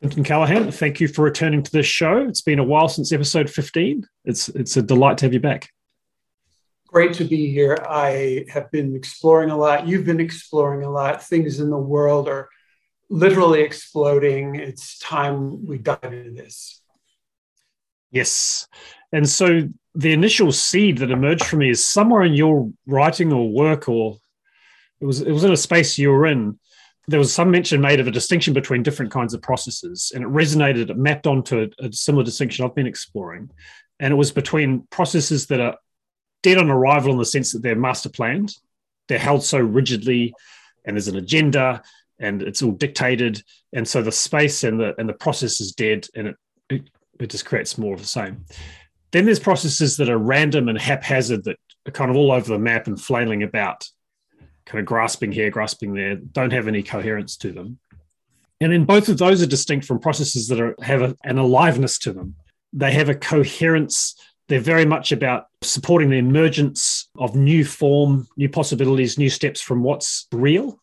Clinton Callahan, thank you for returning to this show. It's been a while since episode 15. It's it's a delight to have you back. Great to be here. I have been exploring a lot. You've been exploring a lot. Things in the world are literally exploding. It's time we dive into this. Yes. And so the initial seed that emerged for me is somewhere in your writing or work or it was it was in a space you were in there was some mention made of a distinction between different kinds of processes, and it resonated. It mapped onto a, a similar distinction I've been exploring, and it was between processes that are dead on arrival in the sense that they're master planned, they're held so rigidly, and there's an agenda, and it's all dictated, and so the space and the and the process is dead, and it, it, it just creates more of the same. Then there's processes that are random and haphazard that are kind of all over the map and flailing about kind of grasping here, grasping there, don't have any coherence to them. And then both of those are distinct from processes that are, have a, an aliveness to them. They have a coherence. They're very much about supporting the emergence of new form, new possibilities, new steps from what's real.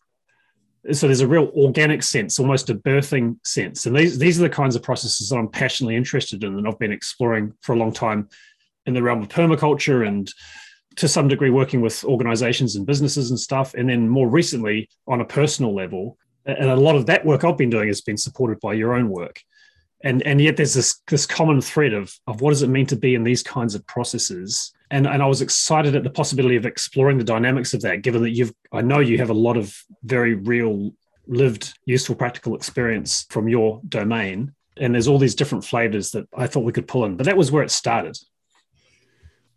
So there's a real organic sense, almost a birthing sense. And these, these are the kinds of processes that I'm passionately interested in and I've been exploring for a long time in the realm of permaculture and to some degree working with organizations and businesses and stuff. And then more recently on a personal level. And a lot of that work I've been doing has been supported by your own work. And, and yet there's this, this common thread of, of what does it mean to be in these kinds of processes? And, and I was excited at the possibility of exploring the dynamics of that, given that you've, I know you have a lot of very real, lived, useful, practical experience from your domain. And there's all these different flavors that I thought we could pull in. But that was where it started.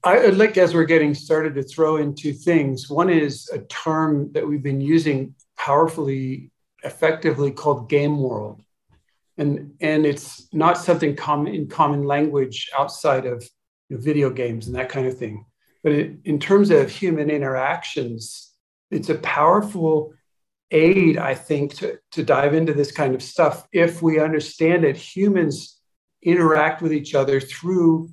I'd like, as we're getting started, to throw in two things. One is a term that we've been using powerfully, effectively called game world. And, and it's not something common in common language outside of you know, video games and that kind of thing. But it, in terms of human interactions, it's a powerful aid, I think, to, to dive into this kind of stuff if we understand that humans interact with each other through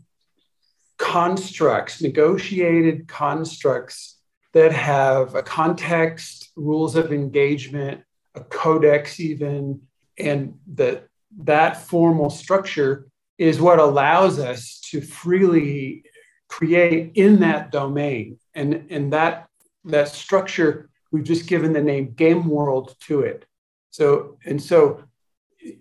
constructs, negotiated constructs that have a context, rules of engagement, a codex, even, and that that formal structure is what allows us to freely create in that domain. And, and that, that structure, we've just given the name game world to it. So, and so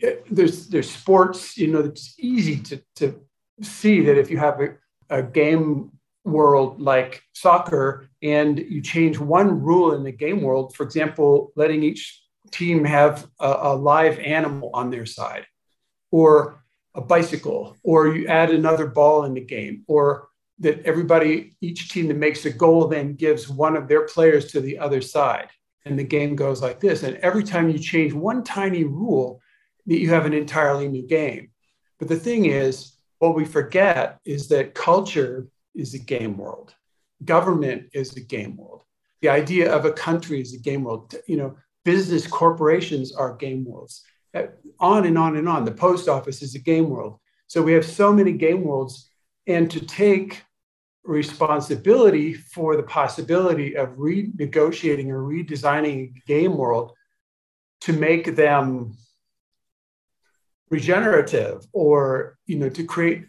eh, there's, there's sports, you know, it's easy to, to see that if you have a, a game world like soccer and you change one rule in the game world, for example, letting each team have a, a, live animal on their side, or a bicycle, or you add another ball in the game, or that everybody, each team that makes a goal then gives one of their players to the other side. And the game goes like this. And every time you change one tiny rule, that you have an entirely new game. But the thing is, what we forget is that culture is a game world, government is a game world. The idea of a country is a game world. You know, business corporations are game worlds. Uh, on and on and on. The post office is a game world. So we have so many game worlds, and to take responsibility for the possibility of renegotiating or redesigning a game world to make them regenerative or you know to create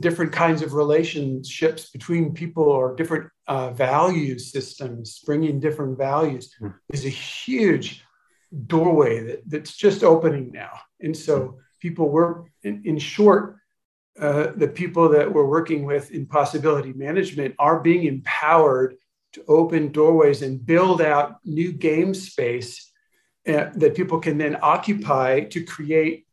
different kinds of relationships between people or different uh, value systems bringing different values mm. is a huge doorway that, that's just opening now and so people were in, in short uh, the people that we're working with in possibility management are being empowered to open doorways and build out new game space uh, that people can then occupy to create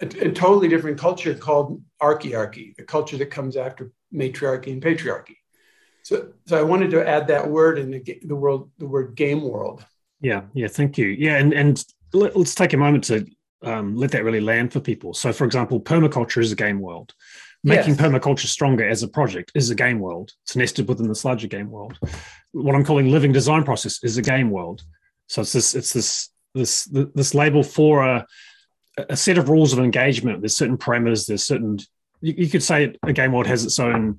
a, a totally different culture called archiarchy, the culture that comes after matriarchy and patriarchy. So, so I wanted to add that word in the, the world, the word game world. Yeah, yeah, thank you. Yeah, and and let, us take a moment to um, let that really land for people. So, for example, permaculture is a game world. Making yes. permaculture stronger as a project is a game world. It's nested within this larger game world. What I'm calling living design process is a game world. So it's this, it's this, this, this label for a, a set of rules of engagement. There's certain parameters. There's certain. You, you could say a game world has its own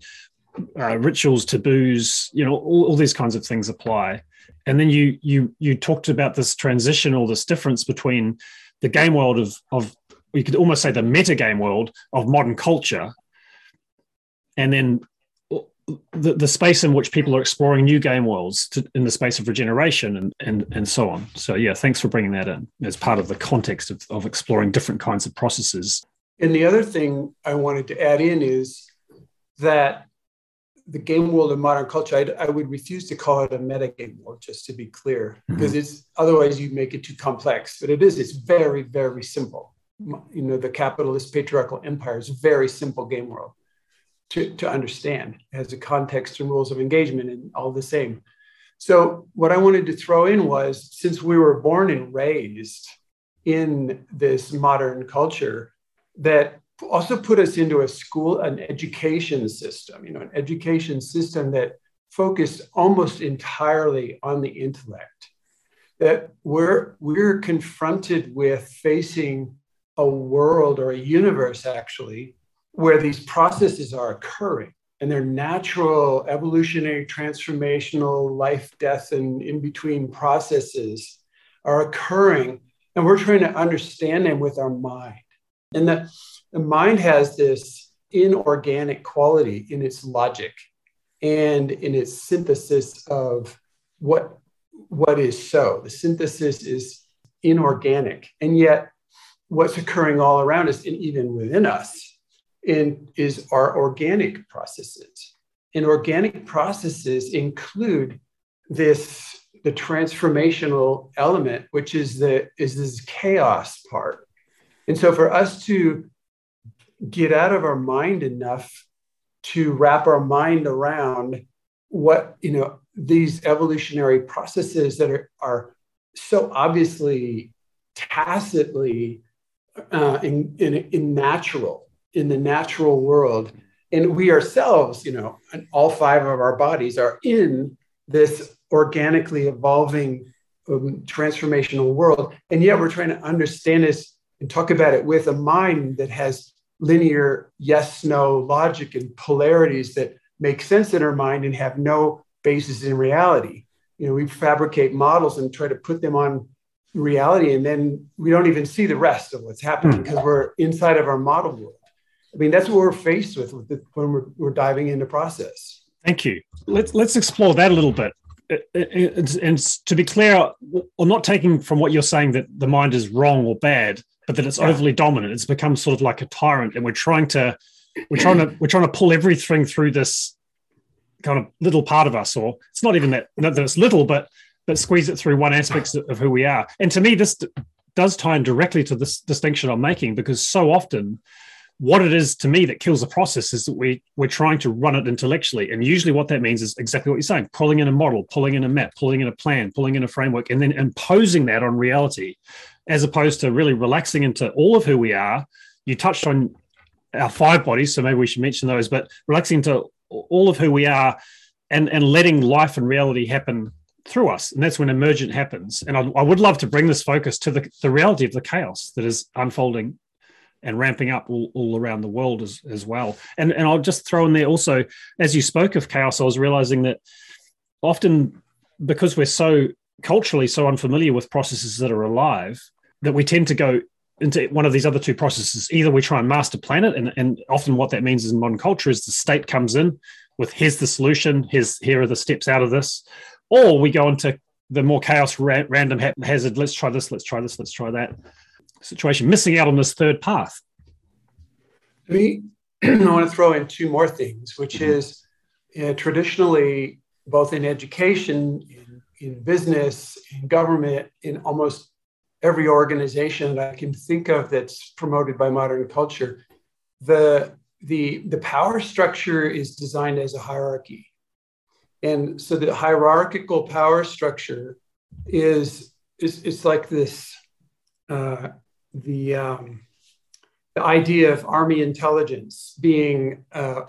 uh, rituals, taboos. You know, all, all these kinds of things apply. And then you you you talked about this transition or this difference between the game world of of you could almost say the meta game world of modern culture, and then the, the space in which people are exploring new game worlds to, in the space of regeneration and, and and so on. So yeah, thanks for bringing that in as part of the context of, of exploring different kinds of processes. And the other thing I wanted to add in is that the game world of modern culture, I'd, I would refuse to call it a metagame world, just to be clear, mm-hmm. because it's otherwise you make it too complex. But it is, it's very, very simple. You know, the capitalist patriarchal empire is a very simple game world to, to understand. It has a context and rules of engagement and all the same. So what I wanted to throw in was since we were born and raised in this modern culture, that also put us into a school, an education system, you know, an education system that focused almost entirely on the intellect. That we're we're confronted with facing a world or a universe actually where these processes are occurring and they're natural evolutionary transformational life death and in between processes are occurring and we're trying to understand them with our mind. And the, the mind has this inorganic quality in its logic and in its synthesis of what what is so. The synthesis is inorganic and yet what's occurring all around us and even within us in, is our organic processes. And organic processes include this the transformational element which is the is this chaos part. And so for us to get out of our mind enough to wrap our mind around what, you know, these evolutionary processes that are, are so obviously tacitly uh, in, in, in natural, in the natural world. And we ourselves, you know, all five of our bodies are in this organically evolving um, transformational world. And yet we're trying to understand this and talk about it with a mind that has linear yes no logic and polarities that make sense in our mind and have no basis in reality you know we fabricate models and try to put them on reality and then we don't even see the rest of what's happening hmm. because we're inside of our model world i mean that's what we're faced with, with the, when we're, we're diving into process thank you let's let's explore that a little bit uh, uh, and to be clear i'm not taking from what you're saying that the mind is wrong or bad but that it's yeah. overly dominant. It's become sort of like a tyrant, and we're trying to we're trying to we're trying to pull everything through this kind of little part of us, or it's not even that that it's little, but but squeeze it through one aspect of who we are. And to me, this does tie in directly to this distinction I'm making because so often what it is to me that kills the process is that we we're trying to run it intellectually and usually what that means is exactly what you're saying pulling in a model pulling in a map pulling in a plan pulling in a framework and then imposing that on reality as opposed to really relaxing into all of who we are. You touched on our five bodies, so maybe we should mention those, but relaxing into all of who we are and, and letting life and reality happen through us. And that's when emergent happens. And I, I would love to bring this focus to the, the reality of the chaos that is unfolding and ramping up all, all around the world as, as well. And, and I'll just throw in there also, as you spoke of chaos, I was realizing that often because we're so culturally so unfamiliar with processes that are alive that we tend to go into one of these other two processes. Either we try and master plan it, and, and often what that means in modern culture is the state comes in with here's the solution, here's here are the steps out of this, or we go into the more chaos, ra- random hazard. Let's try this, let's try this, let's try that situation, missing out on this third path. I mean, I want to throw in two more things, which mm-hmm. is you know, traditionally, both in education, in, in business, in government, in almost every organization that I can think of that's promoted by modern culture, the, the, the power structure is designed as a hierarchy. And so the hierarchical power structure is, is it's like this uh, the, um, the idea of army intelligence being uh,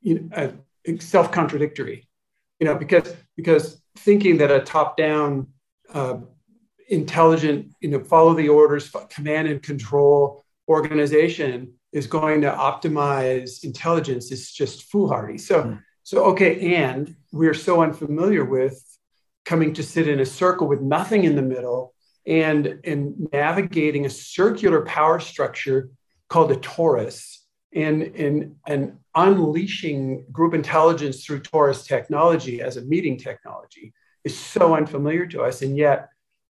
you know, self-contradictory, you know, because because thinking that a top-down uh, intelligent, you know, follow the orders, command and control organization is going to optimize intelligence is just foolhardy. So, mm. so okay, and we're so unfamiliar with coming to sit in a circle with nothing in the middle and in navigating a circular power structure called a torus and, and, and unleashing group intelligence through torus technology as a meeting technology is so unfamiliar to us. And yet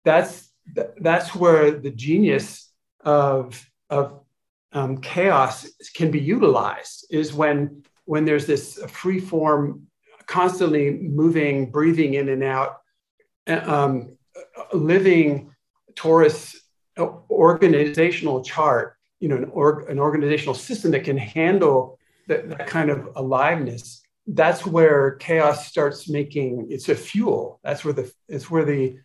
that's, that's where the genius of, of um, chaos can be utilized is when, when there's this free form, constantly moving, breathing in and out, um, living torus organizational chart, you know, an, org, an organizational system that can handle that, that kind of aliveness. That's where chaos starts making it's a fuel. That's where the it's where the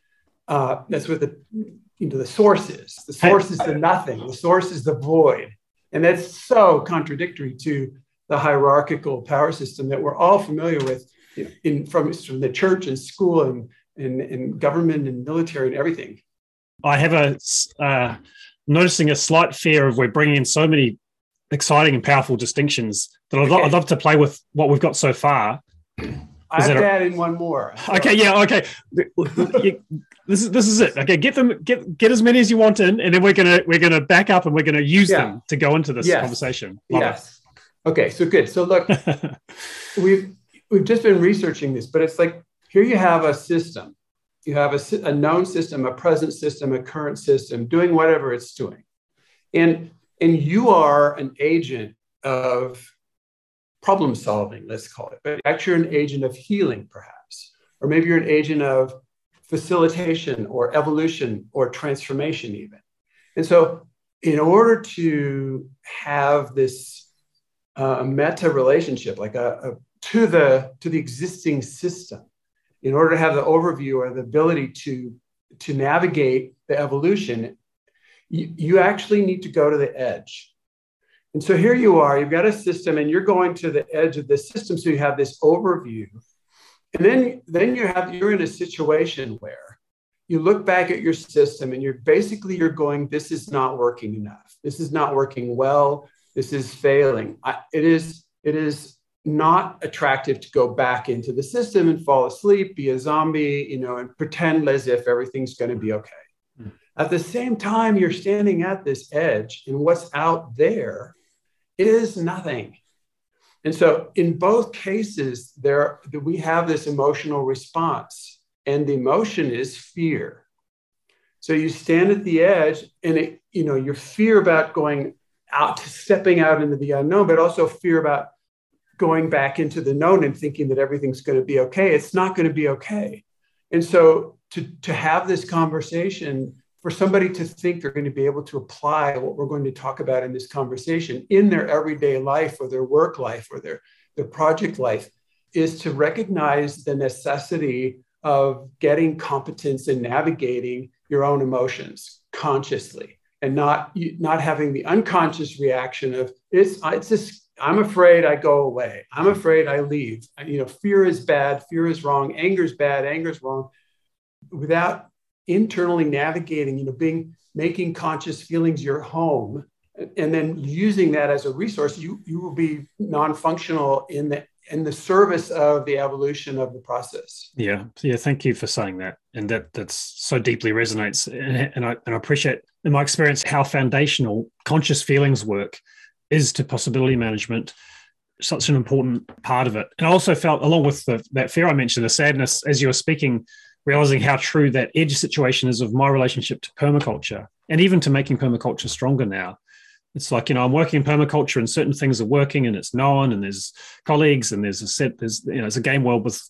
uh, that's where the you know the source is. The source is the nothing. The source is the void, and that's so contradictory to the hierarchical power system that we're all familiar with in, in from, from the church and school and, and, and government and military and everything. I have a uh, noticing a slight fear of we're bringing in so many exciting and powerful distinctions that I'd, okay. I'd love to play with what we've got so far. I've added one more. Okay, yeah, okay. this is this is it. Okay, get them get get as many as you want in, and then we're gonna we're gonna back up and we're gonna use yeah. them to go into this yes. conversation. Love yes. It. Okay, so good. So look, we've we've just been researching this, but it's like here you have a system you have a, a known system, a present system, a current system doing whatever it's doing. And, and you are an agent of problem solving, let's call it, but actually you're an agent of healing, perhaps. Or maybe you're an agent of facilitation or evolution or transformation, even. And so, in order to have this uh, meta relationship, like a, a to the to the existing system, in order to have the overview or the ability to, to navigate the evolution, you, you actually need to go to the edge. And so here you are, you've got a system and you're going to the edge of the system. So you have this overview. And then, then you have, you're in a situation where you look back at your system and you're basically, you're going, this is not working enough. This is not working well. This is failing. I, it is, it is not attractive to go back into the system and fall asleep, be a zombie, you know, and pretend as if everything's going to be okay. Mm. At the same time, you're standing at this edge, and what's out there is nothing. And so, in both cases, there we have this emotional response, and the emotion is fear. So you stand at the edge, and it, you know, your fear about going out, stepping out into the unknown, but also fear about going back into the known and thinking that everything's going to be okay. It's not going to be okay. And so to, to have this conversation, for somebody to think they're going to be able to apply what we're going to talk about in this conversation in their everyday life or their work life or their, their project life is to recognize the necessity of getting competence in navigating your own emotions consciously and not not having the unconscious reaction of it's it's just I'm afraid I go away. I'm afraid I leave. You know, fear is bad. Fear is wrong. Anger is bad. Anger is wrong. Without internally navigating, you know, being making conscious feelings your home, and then using that as a resource, you you will be non-functional in the in the service of the evolution of the process. Yeah, yeah. Thank you for saying that, and that that's so deeply resonates, and, and I and I appreciate in my experience how foundational conscious feelings work is to possibility management such an important part of it. And I also felt, along with the, that fear I mentioned, the sadness as you were speaking, realizing how true that edge situation is of my relationship to permaculture and even to making permaculture stronger now. It's like, you know, I'm working in permaculture and certain things are working and it's known and there's colleagues and there's a set, there's, you know, it's a game world with,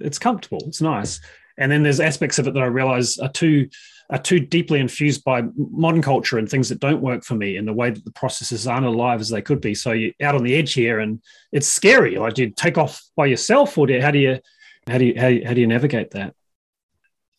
it's comfortable, it's nice. And then there's aspects of it that I realize are too are too deeply infused by modern culture and things that don't work for me in the way that the processes aren't alive as they could be. So you're out on the edge here, and it's scary. Like, do you take off by yourself, or do you, how do you how do you how do you navigate that?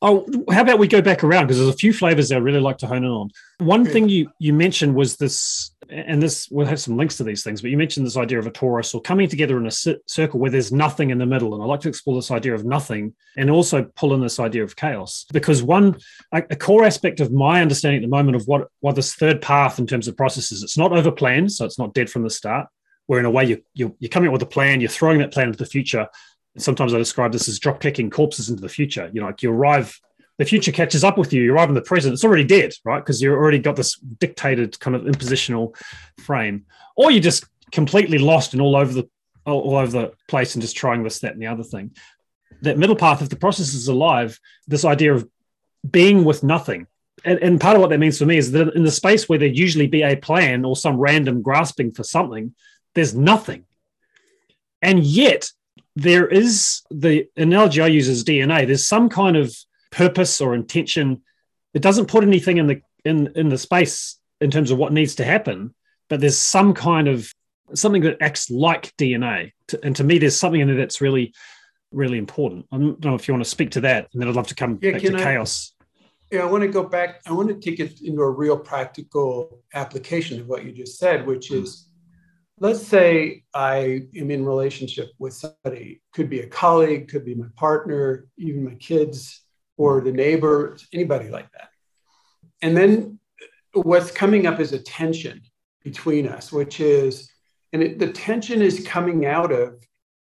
Oh, how about we go back around because there's a few flavors that I really like to hone in on. One thing you you mentioned was this, and this we'll have some links to these things, but you mentioned this idea of a torus or coming together in a circle where there's nothing in the middle, and I like to explore this idea of nothing and also pull in this idea of chaos because one a, a core aspect of my understanding at the moment of what what this third path in terms of processes, it's not over planned, so it's not dead from the start. Where in a way you you you're coming up with a plan, you're throwing that plan into the future, sometimes I describe this as drop kicking corpses into the future. You know, like you arrive the future catches up with you. You arrive in the present, it's already dead, right? Because you've already got this dictated kind of impositional frame, or you're just completely lost and all over the all over the place and just trying this, that, and the other thing. That middle path, if the process is alive, this idea of being with nothing. And, and part of what that means for me is that in the space where there'd usually be a plan or some random grasping for something, there's nothing. And yet, there is the analogy I use is DNA. There's some kind of purpose or intention. It doesn't put anything in the in in the space in terms of what needs to happen, but there's some kind of something that acts like DNA. And to me, there's something in there that's really, really important. I don't know if you want to speak to that, and then I'd love to come yeah, back to I, chaos. Yeah, I want to go back. I want to take it into a real practical application of what you just said, which is let's say I am in relationship with somebody, could be a colleague, could be my partner, even my kids, or the neighbor, anybody like that. And then what's coming up is a tension between us, which is, and it, the tension is coming out of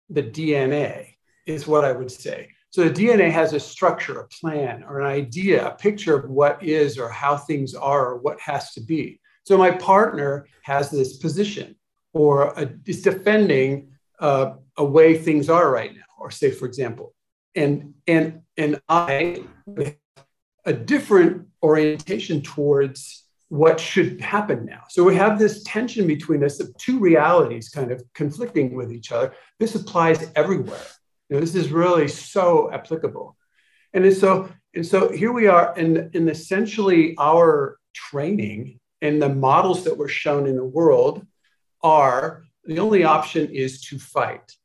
the DNA, is what I would say. So the DNA has a structure, a plan, or an idea, a picture of what is or how things are or what has to be. So my partner has this position or a, is defending uh, a way things are right now, or say, for example, and and and I a different orientation towards what should happen now. So we have this tension between us of two realities kind of conflicting with each other. This applies everywhere. You know, this is really so applicable. And so, and so here we are in, in essentially our training and the models that were shown in the world are the only option is to fight.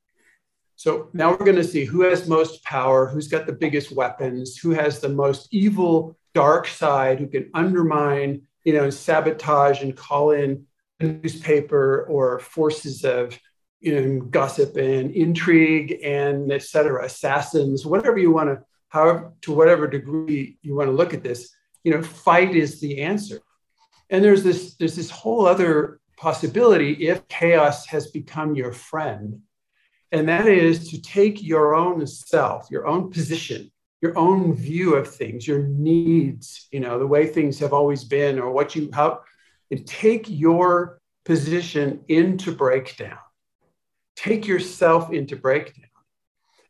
So now we're going to see who has most power, who's got the biggest weapons, who has the most evil dark side, who can undermine, you know, sabotage and call in a newspaper or forces of you know, gossip and intrigue and et cetera, assassins, whatever you want to, however, to whatever degree you want to look at this, you know, fight is the answer. And there's this, there's this whole other possibility if chaos has become your friend. And that is to take your own self, your own position, your own view of things, your needs, you know, the way things have always been, or what you how and take your position into breakdown. Take yourself into breakdown.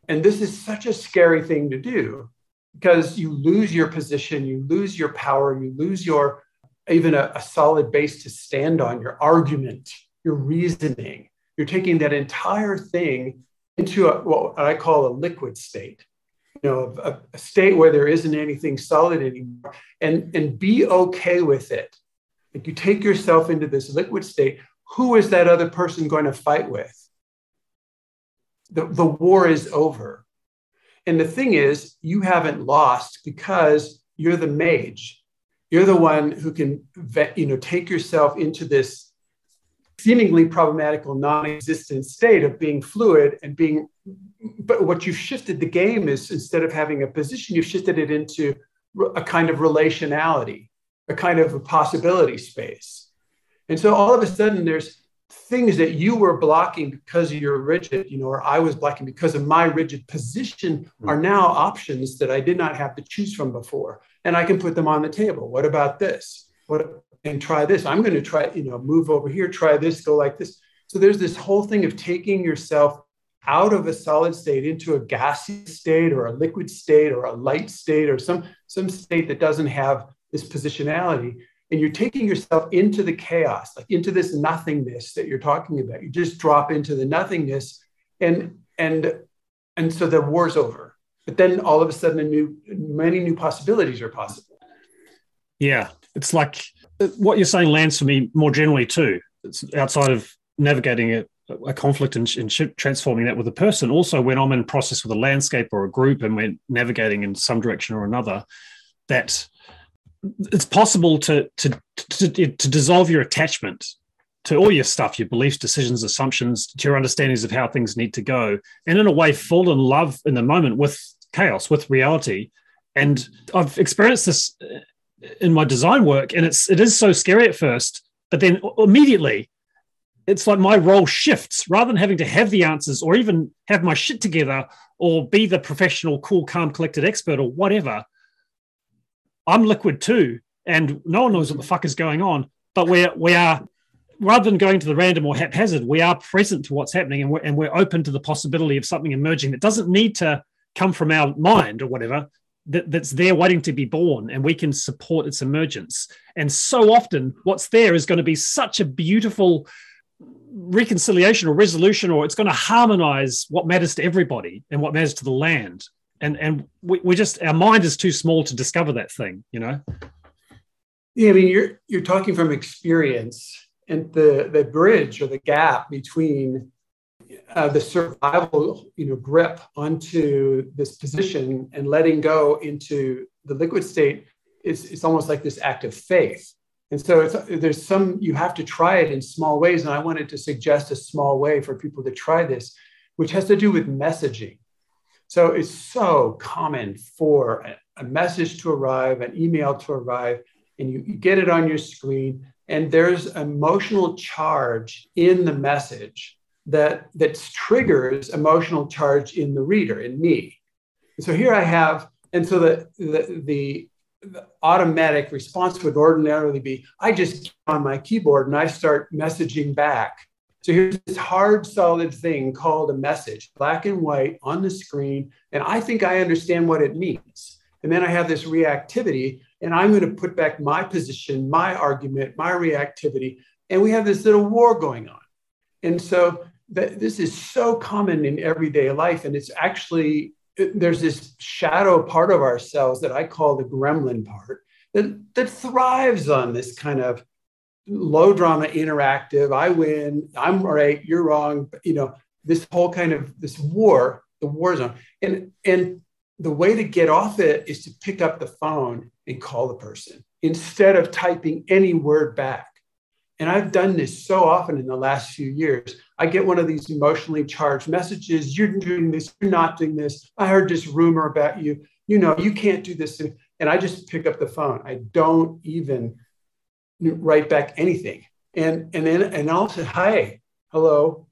And this is such a scary thing to do because you lose your position, you lose your power, you lose your even a, a solid base to stand on, your argument, your reasoning. You're taking that entire thing into a, what I call a liquid state, you know, a, a state where there isn't anything solid anymore, and, and be okay with it. Like you take yourself into this liquid state, who is that other person going to fight with? The, the war is over. And the thing is, you haven't lost because you're the mage you're the one who can, you know, take yourself into this seemingly problematical, non-existent state of being fluid and being. But what you've shifted the game is instead of having a position, you've shifted it into a kind of relationality, a kind of a possibility space. And so all of a sudden, there's things that you were blocking because you're rigid, you know, or I was blocking because of my rigid position hmm. are now options that I did not have to choose from before. And I can put them on the table. What about this? What and try this? I'm going to try, you know, move over here, try this, go like this. So there's this whole thing of taking yourself out of a solid state into a gaseous state or a liquid state or a light state or some, some state that doesn't have this positionality and you're taking yourself into the chaos, like into this nothingness that you're talking about. You just drop into the nothingness, and and and so the war's over. But then all of a sudden, a new, many new possibilities are possible. Yeah, it's like uh, what you're saying lands for me more generally too. It's outside of navigating a, a conflict and, and transforming that with a person. Also, when I'm in process with a landscape or a group and we're navigating in some direction or another, that it's possible to, to to to dissolve your attachment to all your stuff, your beliefs, decisions, assumptions, to your understandings of how things need to go, and in a way fall in love in the moment with chaos, with reality. And I've experienced this in my design work, and it's it is so scary at first, but then immediately it's like my role shifts rather than having to have the answers or even have my shit together or be the professional, cool, calm, collected expert or whatever. I'm liquid too, and no one knows what the fuck is going on. But we're we are rather than going to the random or haphazard, we are present to what's happening, and we're and we're open to the possibility of something emerging that doesn't need to come from our mind or whatever. That, that's there waiting to be born, and we can support its emergence. And so often, what's there is going to be such a beautiful reconciliation or resolution, or it's going to harmonize what matters to everybody and what matters to the land and and we, we just our mind is too small to discover that thing you know yeah i mean you're you're talking from experience and the the bridge or the gap between uh, the survival you know grip onto this position and letting go into the liquid state is it's almost like this act of faith. And so it's there's some you have to try it in small ways. And i wanted to suggest a small way for people to try this which has to do with messaging. So it's so common for a, a message to arrive, an email to arrive, and you, you get it on your screen, and there's emotional charge in the message that that triggers emotional charge in the reader, in me. So here I have, and so the, the, the the automatic response would ordinarily be I just on my keyboard and I start messaging back so here's this hard, solid thing called a message, black and white on the screen. And I think I understand what it means. And then I have this reactivity, and I'm going to put back my position, my argument, my reactivity. And we have this little war going on. And so that this is so common in everyday life. And it's actually, there's this shadow part of ourselves that I call the gremlin part that, that thrives on this kind of low drama interactive i win i'm right you're wrong you know this whole kind of this war the war zone and and the way to get off it is to pick up the phone and call the person instead of typing any word back and i've done this so often in the last few years. I get one of these emotionally charged messages you're doing this you're not doing this. I heard this rumor about you. You know you can't do this. And i just pick up the phone. I don't even write back anything. And and then and I'll say, hi, hello.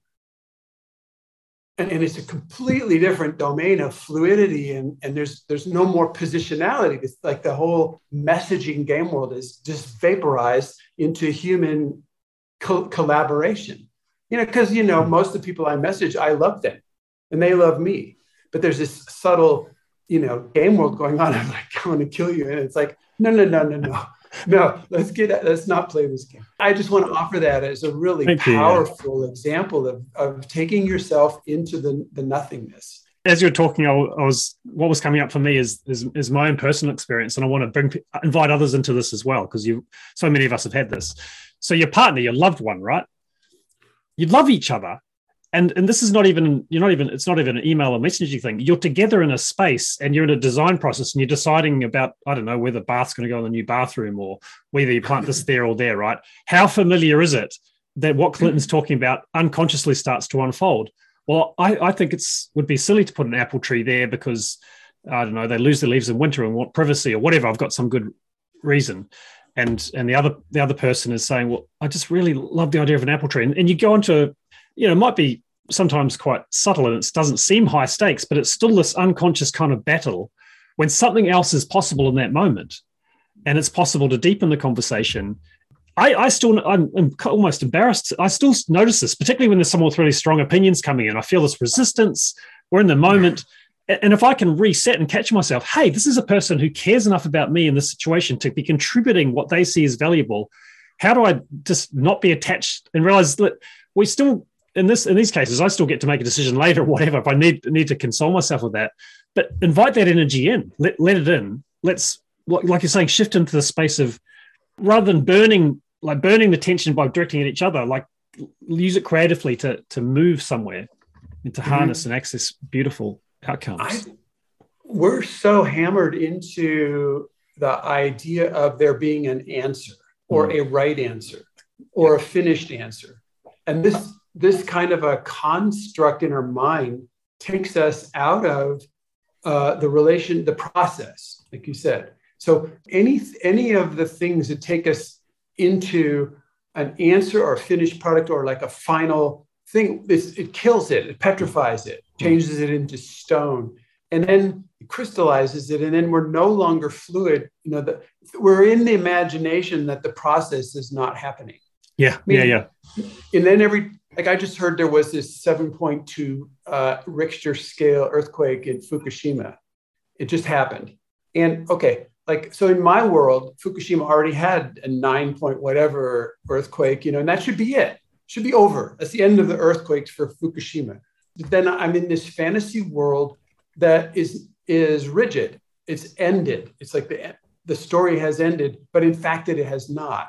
And, and it's a completely different domain of fluidity and, and there's there's no more positionality. It's like the whole messaging game world is just vaporized into human co- collaboration. You know, because you know, most of the people I message, I love them and they love me. But there's this subtle, you know, game world going on. I'm like, I want to kill you. And it's like, no, no, no, no, no no, let's get let's not play this game. I just want to offer that as a really Thank powerful you, example of, of taking yourself into the, the nothingness. As you're talking, I, was what was coming up for me is, is, is my own personal experience, and I want to bring invite others into this as well because you so many of us have had this. So your partner, your loved one, right? You love each other, and and this is not even you're not even it's not even an email or messaging thing. You're together in a space and you're in a design process and you're deciding about i don't know whether bath's going to go in the new bathroom or whether you plant this there or there right? How familiar is it that what clinton's talking about unconsciously starts to unfold? Well i, I think it's would be silly to put an apple tree there because i don't know they lose their leaves in winter and want privacy or whatever. I've got some good reason. And and the other the other person is saying well i just really love the idea of an apple tree. And, and you go into you know, it might be sometimes quite subtle and it doesn't seem high stakes, but it's still this unconscious kind of battle when something else is possible in that moment and it's possible to deepen the conversation. I, I still, I'm, I'm, almost embarrassed. I still notice this, particularly when there's some with really strong opinions coming in. I feel this resistance. We're in the moment. And if I can reset and catch myself, hey, this is a person who cares enough about me in this situation to be contributing what they see as valuable. How do I just not be attached and realize that we still in this in these cases, I still get to make a decision later, whatever. If I need need to console myself with that, but invite that energy in, let let it in. Let's like you're saying, shift into the space of rather than burning like burning the tension by directing at each other, like use it creatively to to move somewhere and to mm-hmm. harness and access beautiful outcomes. I, we're so hammered into the idea of there being an answer or mm. a right answer or a finished answer. And this this kind of a construct in our mind takes us out of uh, the relation, the process, like you said. So any any of the things that take us into an answer or finished product or like a final thing, it kills it, it petrifies it, changes it into stone. and then it crystallizes it, and then we're no longer fluid. You know, the, we're in the imagination that the process is not happening. Yeah, I mean, yeah, yeah. And then every like I just heard there was this 7.2 uh, Richter scale earthquake in Fukushima. It just happened. And okay, like so in my world, Fukushima already had a nine point whatever earthquake, you know, and that should be it. Should be over. That's the end of the earthquakes for Fukushima. But then I'm in this fantasy world that is is rigid. It's ended. It's like the the story has ended, but in fact it has not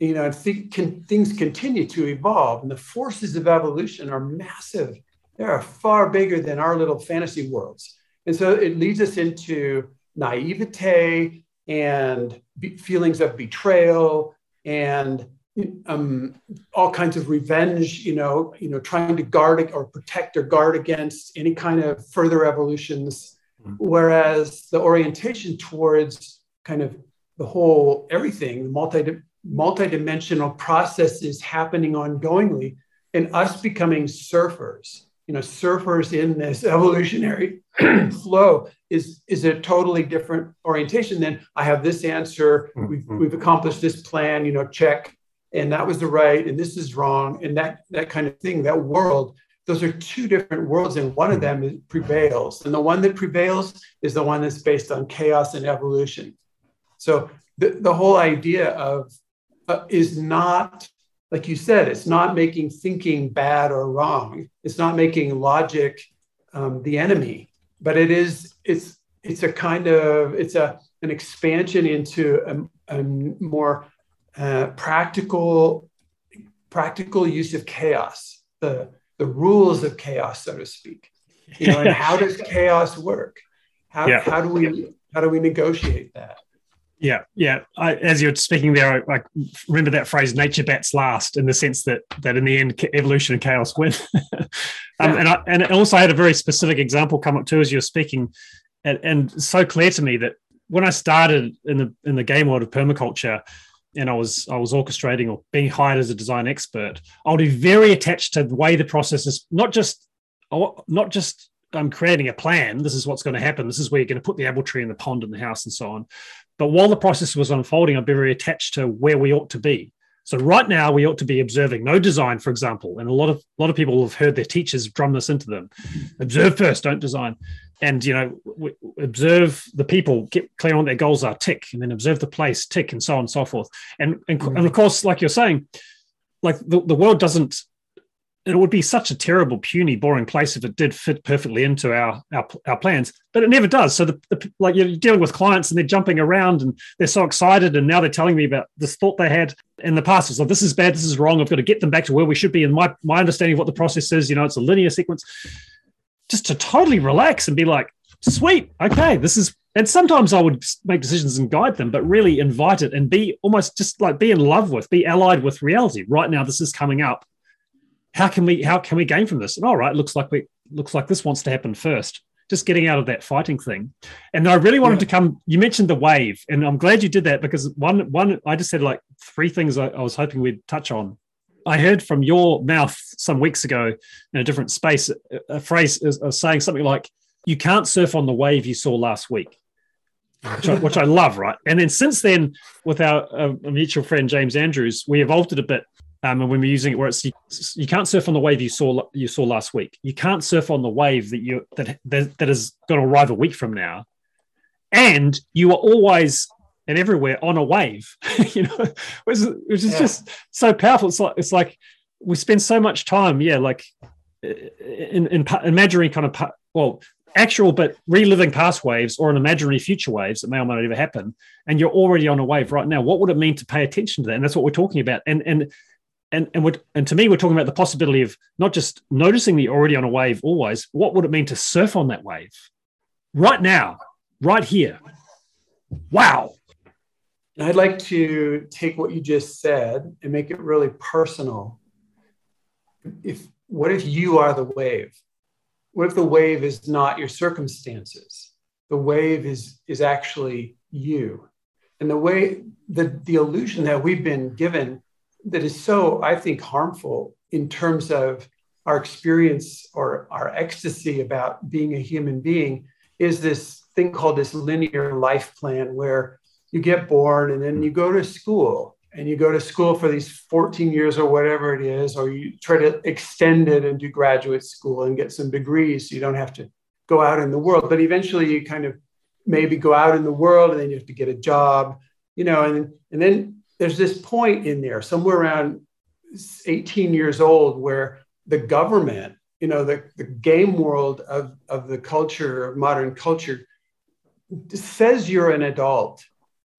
you know, th- can, things continue to evolve, and the forces of evolution are massive. They are far bigger than our little fantasy worlds, and so it leads us into naivete and be- feelings of betrayal and um, all kinds of revenge. You know, you know, trying to guard or protect or guard against any kind of further evolutions. Mm-hmm. Whereas the orientation towards kind of the whole everything, the multi multidimensional processes happening ongoingly and us becoming surfers you know surfers in this evolutionary flow is is a totally different orientation than i have this answer we've, mm-hmm. we've accomplished this plan you know check and that was the right and this is wrong and that that kind of thing that world those are two different worlds and one of mm-hmm. them prevails and the one that prevails is the one that's based on chaos and evolution so the, the whole idea of is not, like you said, it's not making thinking bad or wrong. It's not making logic um, the enemy, but it is. It's it's a kind of it's a an expansion into a, a more uh, practical practical use of chaos, the the rules of chaos, so to speak. You know, and how does chaos work? How, yeah. how do we how do we negotiate that? Yeah, yeah. I, as you're speaking there, I, I, remember that phrase "nature bats last" in the sense that that in the end, evolution and chaos win. um, yeah. And I and also I had a very specific example come up too as you were speaking, and, and so clear to me that when I started in the in the game world of permaculture, and I was I was orchestrating or being hired as a design expert, I would be very attached to the way the process is not just not just I'm creating a plan. This is what's going to happen. This is where you're going to put the apple tree in the pond in the house and so on. But while the process was unfolding, I'd be very attached to where we ought to be. So right now we ought to be observing no design, for example. And a lot of a lot of people have heard their teachers drum this into them. Observe first, don't design. And you know, observe the people, get clear on what their goals are, tick, and then observe the place, tick, and so on and so forth. And and, and of course, like you're saying, like the, the world doesn't it would be such a terrible, puny, boring place if it did fit perfectly into our our, our plans, but it never does. So, the, the, like you're dealing with clients and they're jumping around and they're so excited, and now they're telling me about this thought they had in the past. It's like this is bad, this is wrong. I've got to get them back to where we should be. And my my understanding of what the process is, you know, it's a linear sequence. Just to totally relax and be like, sweet, okay, this is. And sometimes I would make decisions and guide them, but really invite it and be almost just like be in love with, be allied with reality. Right now, this is coming up how can we how can we gain from this? And all right, looks like we looks like this wants to happen first. Just getting out of that fighting thing. And I really wanted yeah. to come. You mentioned the wave, and I'm glad you did that because one one I just said like three things I, I was hoping we'd touch on. I heard from your mouth some weeks ago in a different space a, a phrase of saying something like, "You can't surf on the wave you saw last week." which I, which I, love, right? And then since then, with our uh, mutual friend James Andrews, we evolved it a bit um, and when we're using it where it's you, can't surf on the wave you saw you saw last week. You can't surf on the wave that you that that, that is going to arrive a week from now, and you are always and everywhere on a wave. you know, which is, which is yeah. just so powerful. It's like it's like we spend so much time, yeah, like in, in imaginary kind of well actual but reliving past waves or an imaginary future waves that may or may not ever happen and you're already on a wave right now what would it mean to pay attention to that and that's what we're talking about and and and and and to me, we're talking about the possibility of not just noticing you're already on a wave always. What would it mean to surf on that wave right now, right here? Wow. And I'd like to take what you just said and make it really personal. If what if you are the wave? What if the wave is not your circumstances? The wave is is actually you. And the way the, the illusion that we've been given that is so, I think, harmful in terms of our experience or our ecstasy about being a human being is this thing called this linear life plan where you get born and then you go to school and you go to school for these 14 years or whatever it is, or you try to extend it and do graduate school and get some degrees so you don't have to go out in the world. But eventually you kind of maybe go out in the world and then you have to get a job, you know, and, and then there's this point in there somewhere around 18 years old where the government, you know, the, the game world of, of the culture, of modern culture, says you're an adult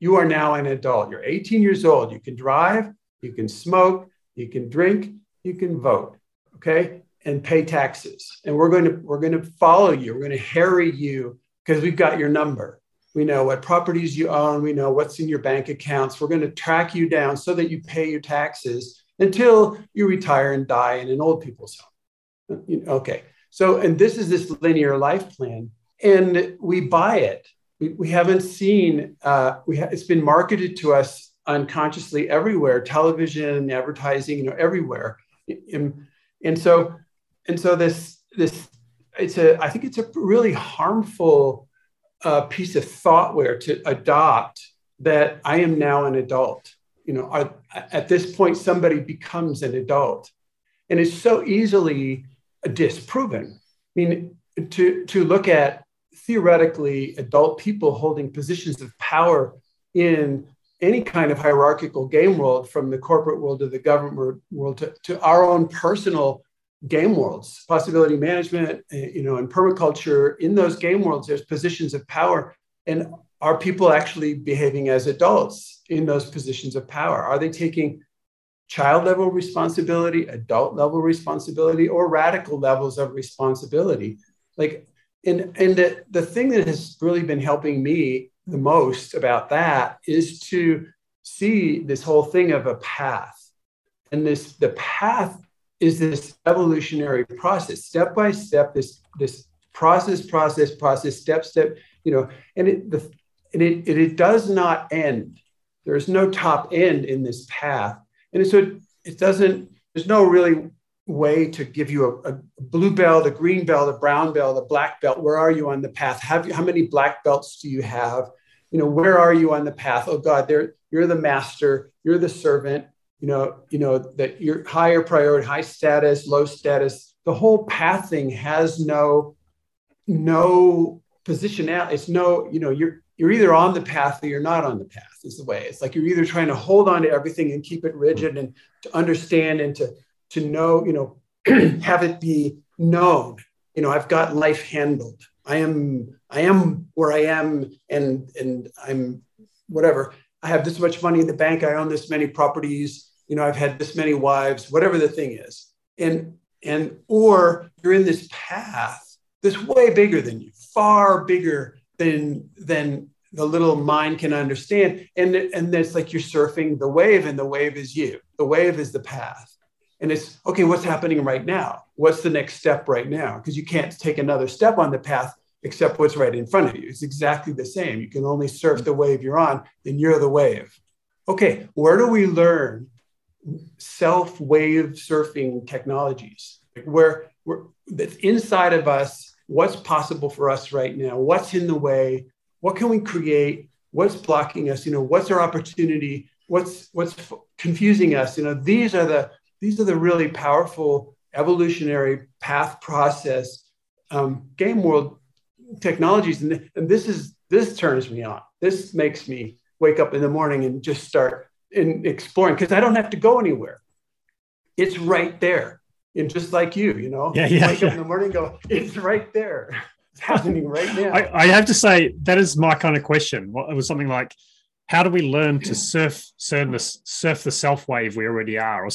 you are now an adult. You're 18 years old. You can drive, you can smoke, you can drink, you can vote, okay, and pay taxes. And we're going to we're going to follow you. We're going to harry you because we've got your number. We know what properties you own. We know what's in your bank accounts. We're going to track you down so that you pay your taxes until you retire and die in an old people's home. Okay. So, and this is this linear life plan, and we buy it we, we haven't seen uh, we ha- it's been marketed to us unconsciously everywhere television advertising you know everywhere and, and so and so this this it's a i think it's a really harmful uh, piece of thoughtware to adopt that i am now an adult. You know I, at this point somebody becomes an adult. And it's so easily disproven. I mean to to look at theoretically adult people holding positions of power in any kind of hierarchical game world, from the corporate world to the government world to, to our own personal game worlds, possibility management, eh, you know, and permaculture. In those game worlds, there's positions of power, and are people actually behaving as adults in those positions of power? Are they taking child level responsibility, adult level responsibility, or radical levels of responsibility? Like and and the, the thing that has really been helping me the most about that is to see this whole thing of a path and this the path is this evolutionary process step by step this this process process process step step you know and it the and it, it, it does not end there's no top end in this path and so it, it doesn't there's no really way to give you a, a, blue belt, a green belt, a brown belt, a black belt. Where are you on the path? Have you, how many black belts do you have? You know, where are you on the path? Oh God, there you're the master, you're the servant. You know, you know that you're higher priority, high status, low status. The whole path thing has no no position out. It's no, you know, you're you're either on the path or you're not on the path. Is the way. It's like you're either trying to hold on to everything and keep it rigid and to understand and to to know, you know, have it be known, you know, I've got life handled. I am, I am where I am, and and I'm whatever. I have this much money in the bank. I own this many properties. You know, I've had this many wives. Whatever the thing is, and and or you're in this path that's way bigger than you, far bigger than than the little mind can understand. And and it's like you're surfing the wave, and the wave is you. The wave is the path. And it's okay what's happening right now? What's the next step right now? Because you can't take another step on the path except what's right in front of you. It's exactly the same. You can only surf mm-hmm. the wave you're on and you're the wave. Okay where do we learn self wave surfing technologies where we're that's inside of us what's possible for us right now what's in the way what can we create what's blocking us you know what's our opportunity what's what's confusing us you know these are the these are the really powerful evolutionary path process um, game world technologies. And, and this is this turns me on. This makes me wake up in the morning and just start in exploring because i don't have to go anywhere. It's right there. And just like you you know? Yeah, yeah, wake yeah. up in the morning go it's right there. It's happening right now. I, I have to say that is my kind of question. It was something like how do we learn to surf surf the, surf the self wave we already are? Or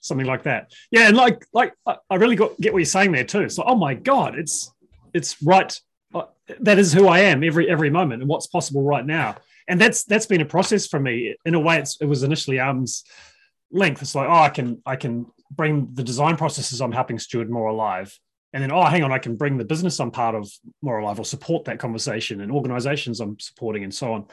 something like that. Yeah and like like i really got get what you're saying there too. So oh my god it's it's right uh, that is who i am every every moment and what's possible right now and that's that's been a process for me in a way it's, it was initially arm's length it's like oh i can i can bring the design processes i'm helping steward more alive and then oh hang on i can bring the business i'm part of more alive or support that conversation and organizations i'm supporting and so on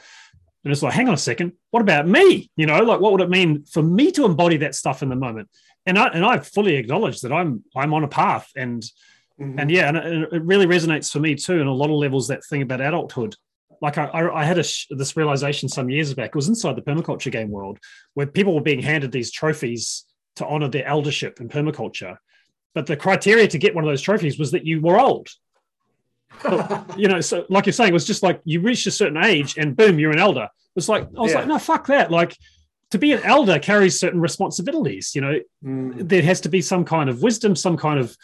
and it's like, hang on a second, what about me? You know, like what would it mean for me to embody that stuff in the moment? And I and I fully acknowledge that I'm I'm on a path and Mm-hmm. And yeah, and it, it, really resonates for me too. And a lot of levels, that thing about adulthood. Like I, I, had a, this realization some years back. It was inside the permaculture game world where people were being handed these trophies to honor their eldership in permaculture. But the criteria to get one of those trophies was that you were old. you know, so like you're saying, it was just like you reached a certain age and boom, you're an elder. It was like I was yeah. like, no, fuck that. Like to be an elder carries certain responsibilities. You know, mm. there has to be some kind of wisdom, some kind of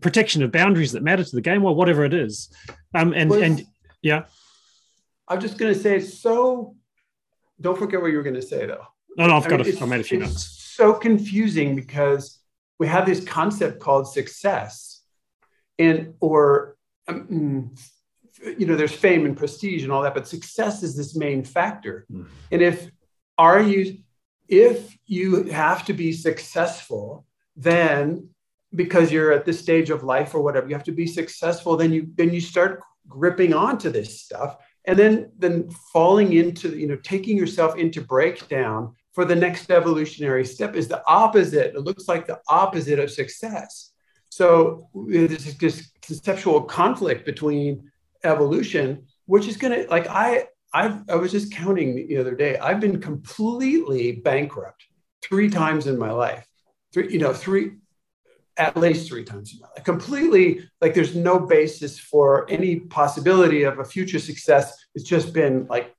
protection of boundaries that matter to the game, or whatever it is. Um, and well, and yeah, I'm just going to say it's so. Don't forget what you were going to say, though. No, no, I've I got. Mean, a, I made a few notes. So confusing because we have this concept called success, and or um, you know, there's fame and prestige and all that, but success is this main factor. Mm. And if are you if you have to be successful, then because you're at this stage of life or whatever, you have to be successful, then you then you start gripping onto this stuff and then then falling into you know taking yourself into breakdown for the next evolutionary step is the opposite. It looks like the opposite of success. So there's this conceptual conflict between evolution which is going to like i i i was just counting the other day. I've been completely bankrupt three times in my life. Three you know three at least three times my life. Completely, like there's no basis for any possibility of a future success. It's just been like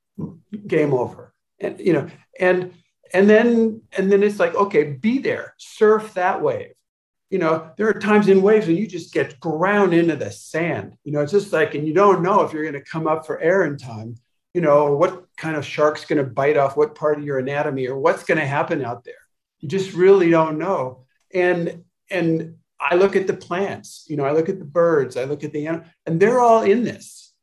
game over. And you know, and and then and then it's like, okay, be there, surf that wave. You know, there are times in waves when you just get ground into the sand. You know, it's just like, and you don't know if you're going to come up for air in time. You know, what kind of shark's going to bite off what part of your anatomy or what's going to happen out there. You just really don't know. And and I look at the plants, you know, I look at the birds, I look at the animals, and they're all in this.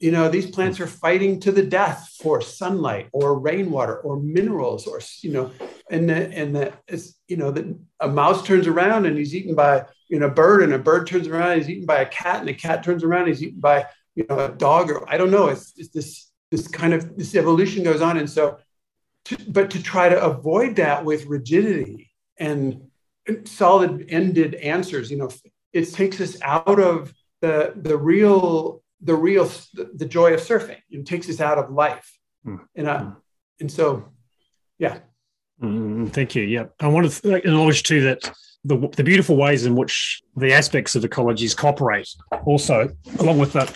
You know, these plants are fighting to the death for sunlight or rainwater or minerals or you know, and the, and the it's you know that a mouse turns around and he's eaten by you know a bird and a bird turns around and he's eaten by a cat and a cat turns around and he's eaten by you know a dog or I don't know. It's, it's this this kind of this evolution goes on, and so, to, but to try to avoid that with rigidity and solid ended answers you know it takes us out of the the real the real the joy of surfing. It takes us out of life. Mm. and uh, and so yeah. Mm, thank you. Yeah. I want to acknowledge too that the, the beautiful ways in which the aspects of ecologies cooperate also along with that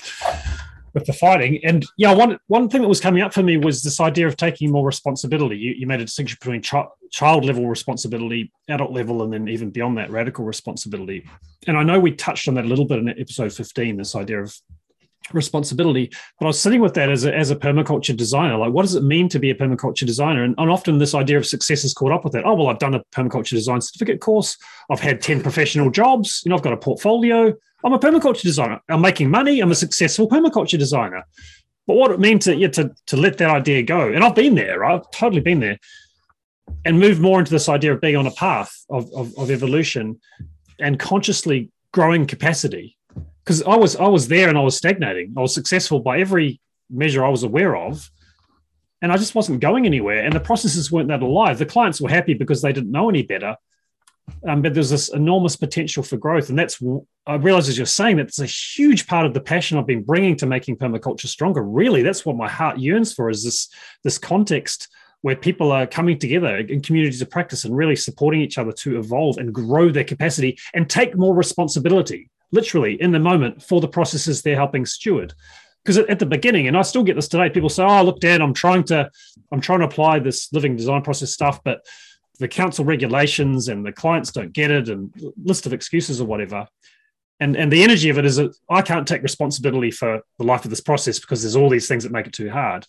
with the fighting. And yeah, one one thing that was coming up for me was this idea of taking more responsibility. You, you made a distinction between ch- child level responsibility, adult level, and then even beyond that, radical responsibility. And I know we touched on that a little bit in episode 15, this idea of responsibility. But I was sitting with that as a, as a permaculture designer. Like, what does it mean to be a permaculture designer? And, and often this idea of success is caught up with that. Oh, well, I've done a permaculture design certificate course. I've had 10 professional jobs. You know, I've got a portfolio. I'm a permaculture designer. I'm making money. I'm a successful permaculture designer. But what it means to, yeah, to, to let that idea go, and I've been there, right? I've totally been there, and move more into this idea of being on a path of, of, of evolution and consciously growing capacity. Because I was I was there and I was stagnating. I was successful by every measure I was aware of, and I just wasn't going anywhere. And the processes weren't that alive. The clients were happy because they didn't know any better, um, but there's this enormous potential for growth. And that's, I realize as you're saying, that's a huge part of the passion I've been bringing to making permaculture stronger. Really, that's what my heart yearns for is this, this context where people are coming together in communities of practice and really supporting each other to evolve and grow their capacity and take more responsibility, literally in the moment, for the processes they're helping steward. Because at the beginning and i still get this today people say oh look dan i'm trying to i'm trying to apply this living design process stuff but the council regulations and the clients don't get it and list of excuses or whatever. And and the energy of it is that i can't take responsibility for the life of this process because there's all these things that make it too hard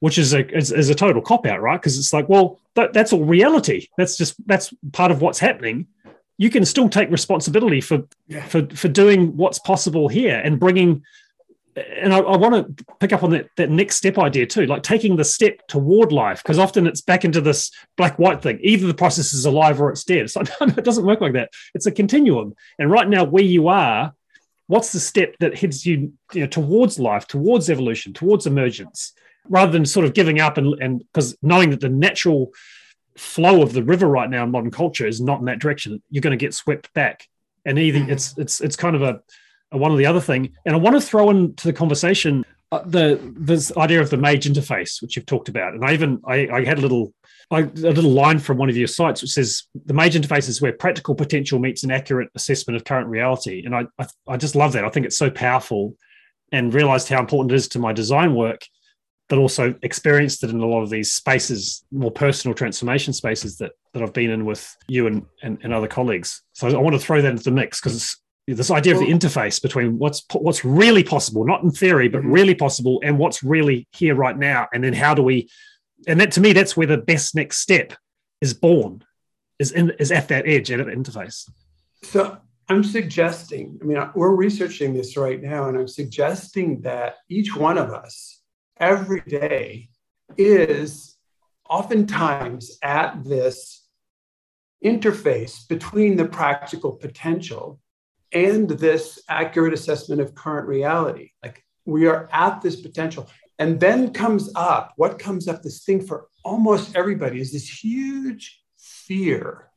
which is a is, is a total cop out right? Because it's like well that, that's all reality. That's just that's part of what's happening you can still take responsibility for yeah. for for doing what's possible here and bringing and I, I, want to pick up on that, that next step idea too, like taking the step toward life, because often it's back into this black white thing. Either the process is alive or it's dead. So no, no, it doesn't work like that. It's a continuum. And right now, where you are, what's the step that heads you, you know, towards life, towards evolution, towards emergence, rather than sort of giving up and and because knowing that the natural flow of the river right now in modern culture is not in that direction, you're going to get swept back and either mm-hmm. it's it's it's kind of a, a, one or the other thing. And I want to throw into the conversation uh, the this idea of the mage interface, which you've talked about, and I even I, I had a little a little line from one of your sites which says the mage interface is where practical potential meets an accurate assessment of current reality, and I I, I just love that. I think it's so powerful, and realized how important it is to my design work but also experienced it in a lot of these spaces, more personal transformation spaces that that I've been in with you and and, and other colleagues. So I want to throw that into the mix because this idea of the interface between what's what's really possible, not in theory, but mm-hmm. really possible, and what's really here right now, and then how do we? And that to me, that's where the best next step is born, is in is at that edge, at that interface. So I'm suggesting. I mean, we're researching this right now, and I'm suggesting that each one of us every day is oftentimes at this interface between the practical potential and this accurate assessment of current reality. Like we are at this potential. And then comes up what comes up, this thing for almost everybody is this huge fear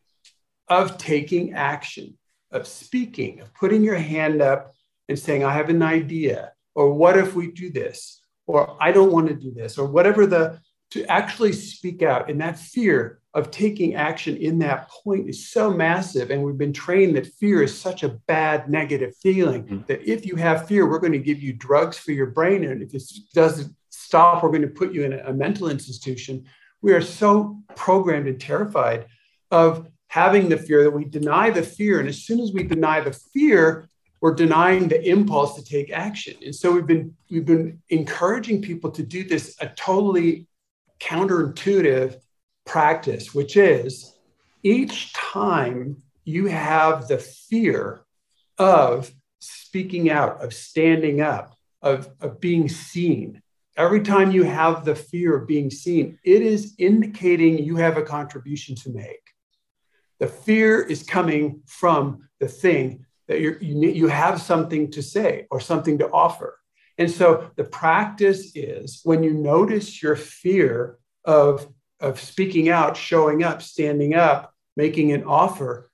of taking action, of speaking, of putting your hand up and saying, I have an idea, or what if we do this? Or I don't want to do this, or whatever the to actually speak out. And that fear of taking action in that point is so massive. And we've been trained that fear is such a bad negative feeling mm-hmm. that if you have fear, we're going to give you drugs for your brain. And if it doesn't stop, we're going to put you in a, a mental institution. We are so programmed and terrified of having the fear that we deny the fear. And as soon as we deny the fear, we're denying the impulse to take action. And so we've been we've been encouraging people to do this a totally counterintuitive practice, which is each time you have the fear of speaking out, of standing up, of, of being seen. Every time you have the fear of being seen, it is indicating you have a contribution to make. The fear is coming from the thing that you you have something to say or something to offer. And so the practice is when you notice your fear of, of speaking out, showing up, standing up, making an offer,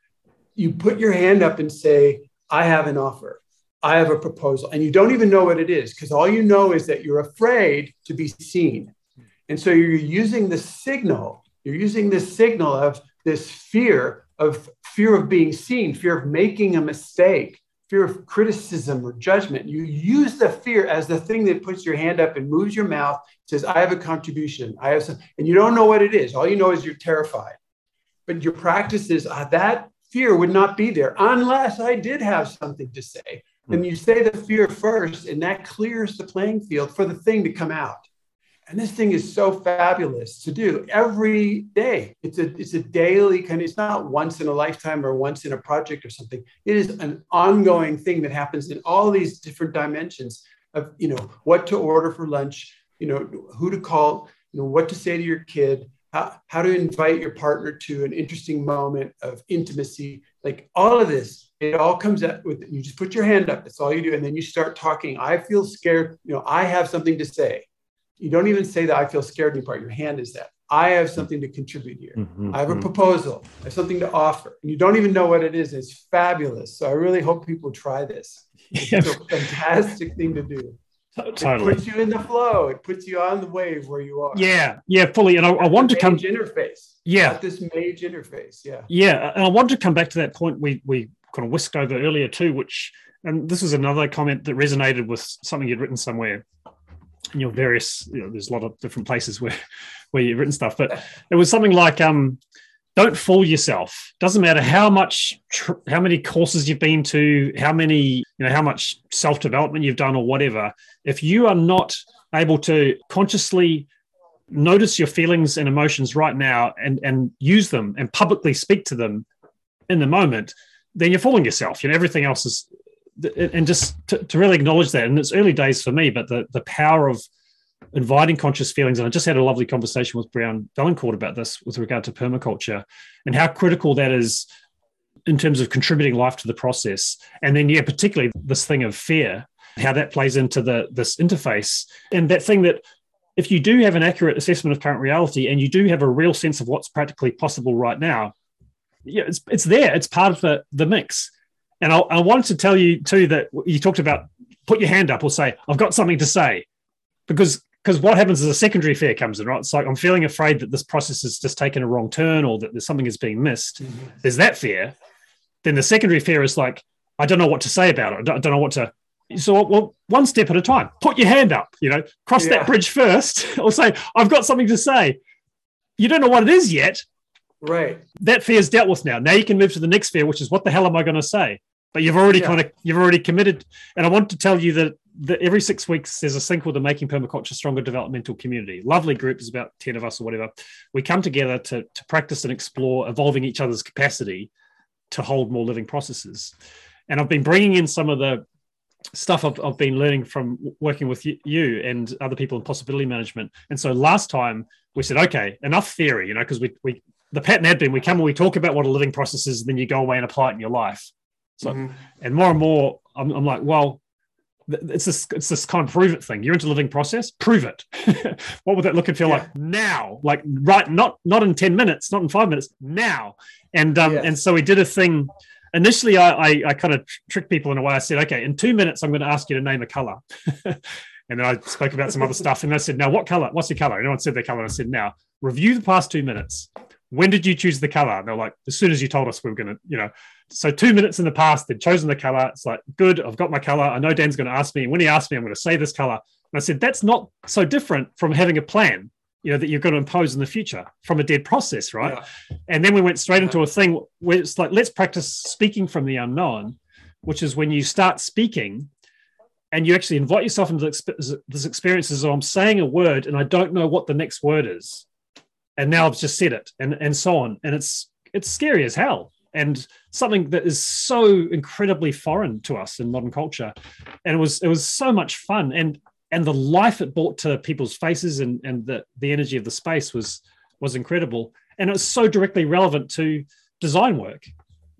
you put your hand up and say, I have an offer. I have a proposal. And you don't even know what it is because all you know is that you're afraid to be seen. And so you're using the signal, you're using the signal of this fear of fear of being seen, fear of making a mistake, fear of criticism or judgment. You use the fear as the thing that puts your hand up and moves your mouth, says, I have a contribution. I have some, and you don't know what it is. All you know is you're terrified. But your practice is uh, that fear would not be there unless I did have something to say. And you say the fear first, and that clears the playing field for the thing to come out. And this thing is so fabulous to do every day. It's a it's a daily kind of, it's not once in a lifetime or once in a project or something. It is an ongoing thing that happens in all these different dimensions of, you know, what to order for lunch, you know, who to call, you know, what to say to your kid, how, how to invite your partner to an interesting moment of intimacy. Like all of this, it all comes up with you just put your hand up. That's all you do. And then you start talking. I feel scared. You know, I have something to say you don't even say that I feel scared anymore. Your hand is that. I have something to contribute here. Mm-hmm, I have a mm-hmm. proposal. I have something to offer. And you don't even know what it is. It's fabulous. So I really hope people try this. It's a fantastic thing to do. Totally. It puts you in the flow. It puts you on the wave where you are. Yeah, yeah, fully. And I, I want to come interface. Yeah, this mage interface. Yeah, yeah. And I want to come back to that point we we kind of whisked over earlier too, which and this was another comment that resonated with something you'd written somewhere you know various you know there's a lot of different places where where you've written stuff but it was something like um don't fool yourself. Doesn't matter how much tr- how many courses you've been to how many you know how much self development you've done or whatever if you are not able to consciously notice your feelings and emotions right now and and use them and publicly speak to them in the moment then you're fooling yourself. You know everything else is and just to, to, really acknowledge that, and it's early days for me, but the the power of inviting conscious feelings. And I just had a lovely conversation with Brown Bellencourt about this with regard to permaculture and how critical that is in terms of contributing life to the process. And then, yeah, particularly this thing of fear, how that plays into the this interface and that thing that if you do have an accurate assessment of current reality and you do have a real sense of what's practically possible right now, yeah, it's, it's there. It's part of the, the mix And I, I wanted to tell you too that you talked about put your hand up or say, I've got something to say. Because because what happens is a secondary fear comes in, right? It's like I'm feeling afraid that this process has just taken a wrong turn or that there's something is being missed. Mm-hmm. There's that fear. Then the secondary fear is like, I don't know what to say about it. I don't, I don't know what to. So, well, one step at a time. Put your hand up. You know, cross yeah. that bridge first, or say, I've got something to say. You don't know what it is yet. Right. That fear is dealt with now. Now you can move to the next fear, which is what the hell am I going to say? But you've already yeah. kind of you've already committed. And I want to tell you that the, every six weeks there's a thing called the Making Permaculture Stronger Developmental Community. Lovely group, there's about 10 of us or whatever. We come together to, to practice and explore evolving each other's capacity to hold more living processes. And I've been bringing in some of the stuff I've, I've been learning from working with you and other people in possibility management. And so last time we said, okay, enough theory, you know, because we, we, the pattern had been we come and we talk about what a living process is, and then you go away and apply it in your life. So, mm-hmm. and more and more, I'm, I'm like, well, it's this it's this kind of prove it thing. You're into living process, prove it. what would that look and feel yeah. like now? Like right, not not in ten minutes, not in five minutes, now. And um and so we did a thing. Initially, I I, I kind of tricked people in a way. I said, okay, in two minutes, I'm going to ask you to name a color. and then I spoke about some other stuff, and I said, now what color? What's your color? And everyone said their color. And I said, now review the past two minutes. When did you choose the color? And they're like, as soon as you told us we were going to, you know, so two minutes in the past, they'd chosen the color. It's like, good, I've got my color. I know Dan's going to ask me. And when he asks me, I'm going to say this color. And I said, that's not so different from having a plan, you know, that you're going to impose in the future from a dead process, right? Yeah. And then we went straight into a thing where it's like, let's practice speaking from the unknown, which is when you start speaking and you actually invite yourself into this experience as I'm saying a word and I don't know what the next word is. And now I've just said it and, and so on. And it's it's scary as hell and something that is so incredibly foreign to us in modern culture. And it was it was so much fun, and and the life it brought to people's faces and and the the energy of the space was was incredible, and it's so directly relevant to design work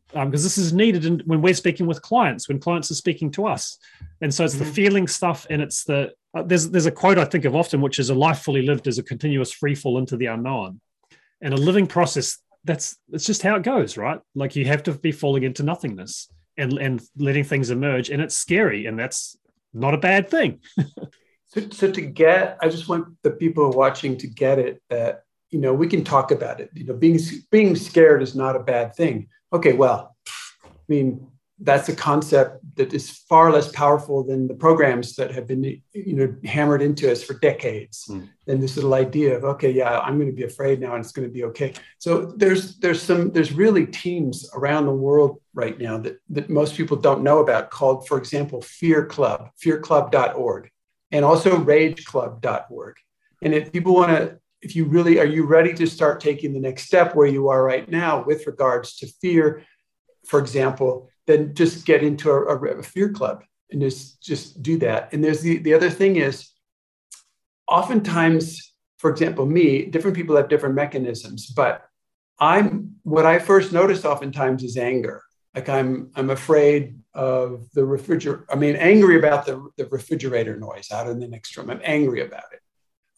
because um, this is needed in, when we're speaking with clients, when clients are speaking to us, and so it's mm-hmm. the feeling stuff, and it's the uh, there's there's a quote I think of often, which is a life fully lived is a continuous free fall into the unknown, and a living process that's it's just how it goes, right? Like you have to be falling into nothingness and and letting things emerge, and it's scary, and that's not a bad thing. so, so to get, I just want the people watching to get it that you know we can talk about it. You know, being being scared is not a bad thing. Okay, well, I mean that's a concept that is far less powerful than the programs that have been you know hammered into us for decades. Mm. than this little idea of okay yeah i'm going to be afraid now and it's going to be okay. So there's there's some there's really teams around the world right now that, that most people don't know about called for example fear club fearclub.org and also rageclub.org and if people want to if you really are you ready to start taking the next step where you are right now with regards to fear? For example then just get into a, a, fear club and just just do that. And there's the the other thing is, oftentimes, for example, me, different people have different mechanisms, but I'm what I first notice oftentimes is anger. Like I'm I'm afraid of the refrigerator. I mean, angry about the, the refrigerator noise out in the next room. I'm angry about it.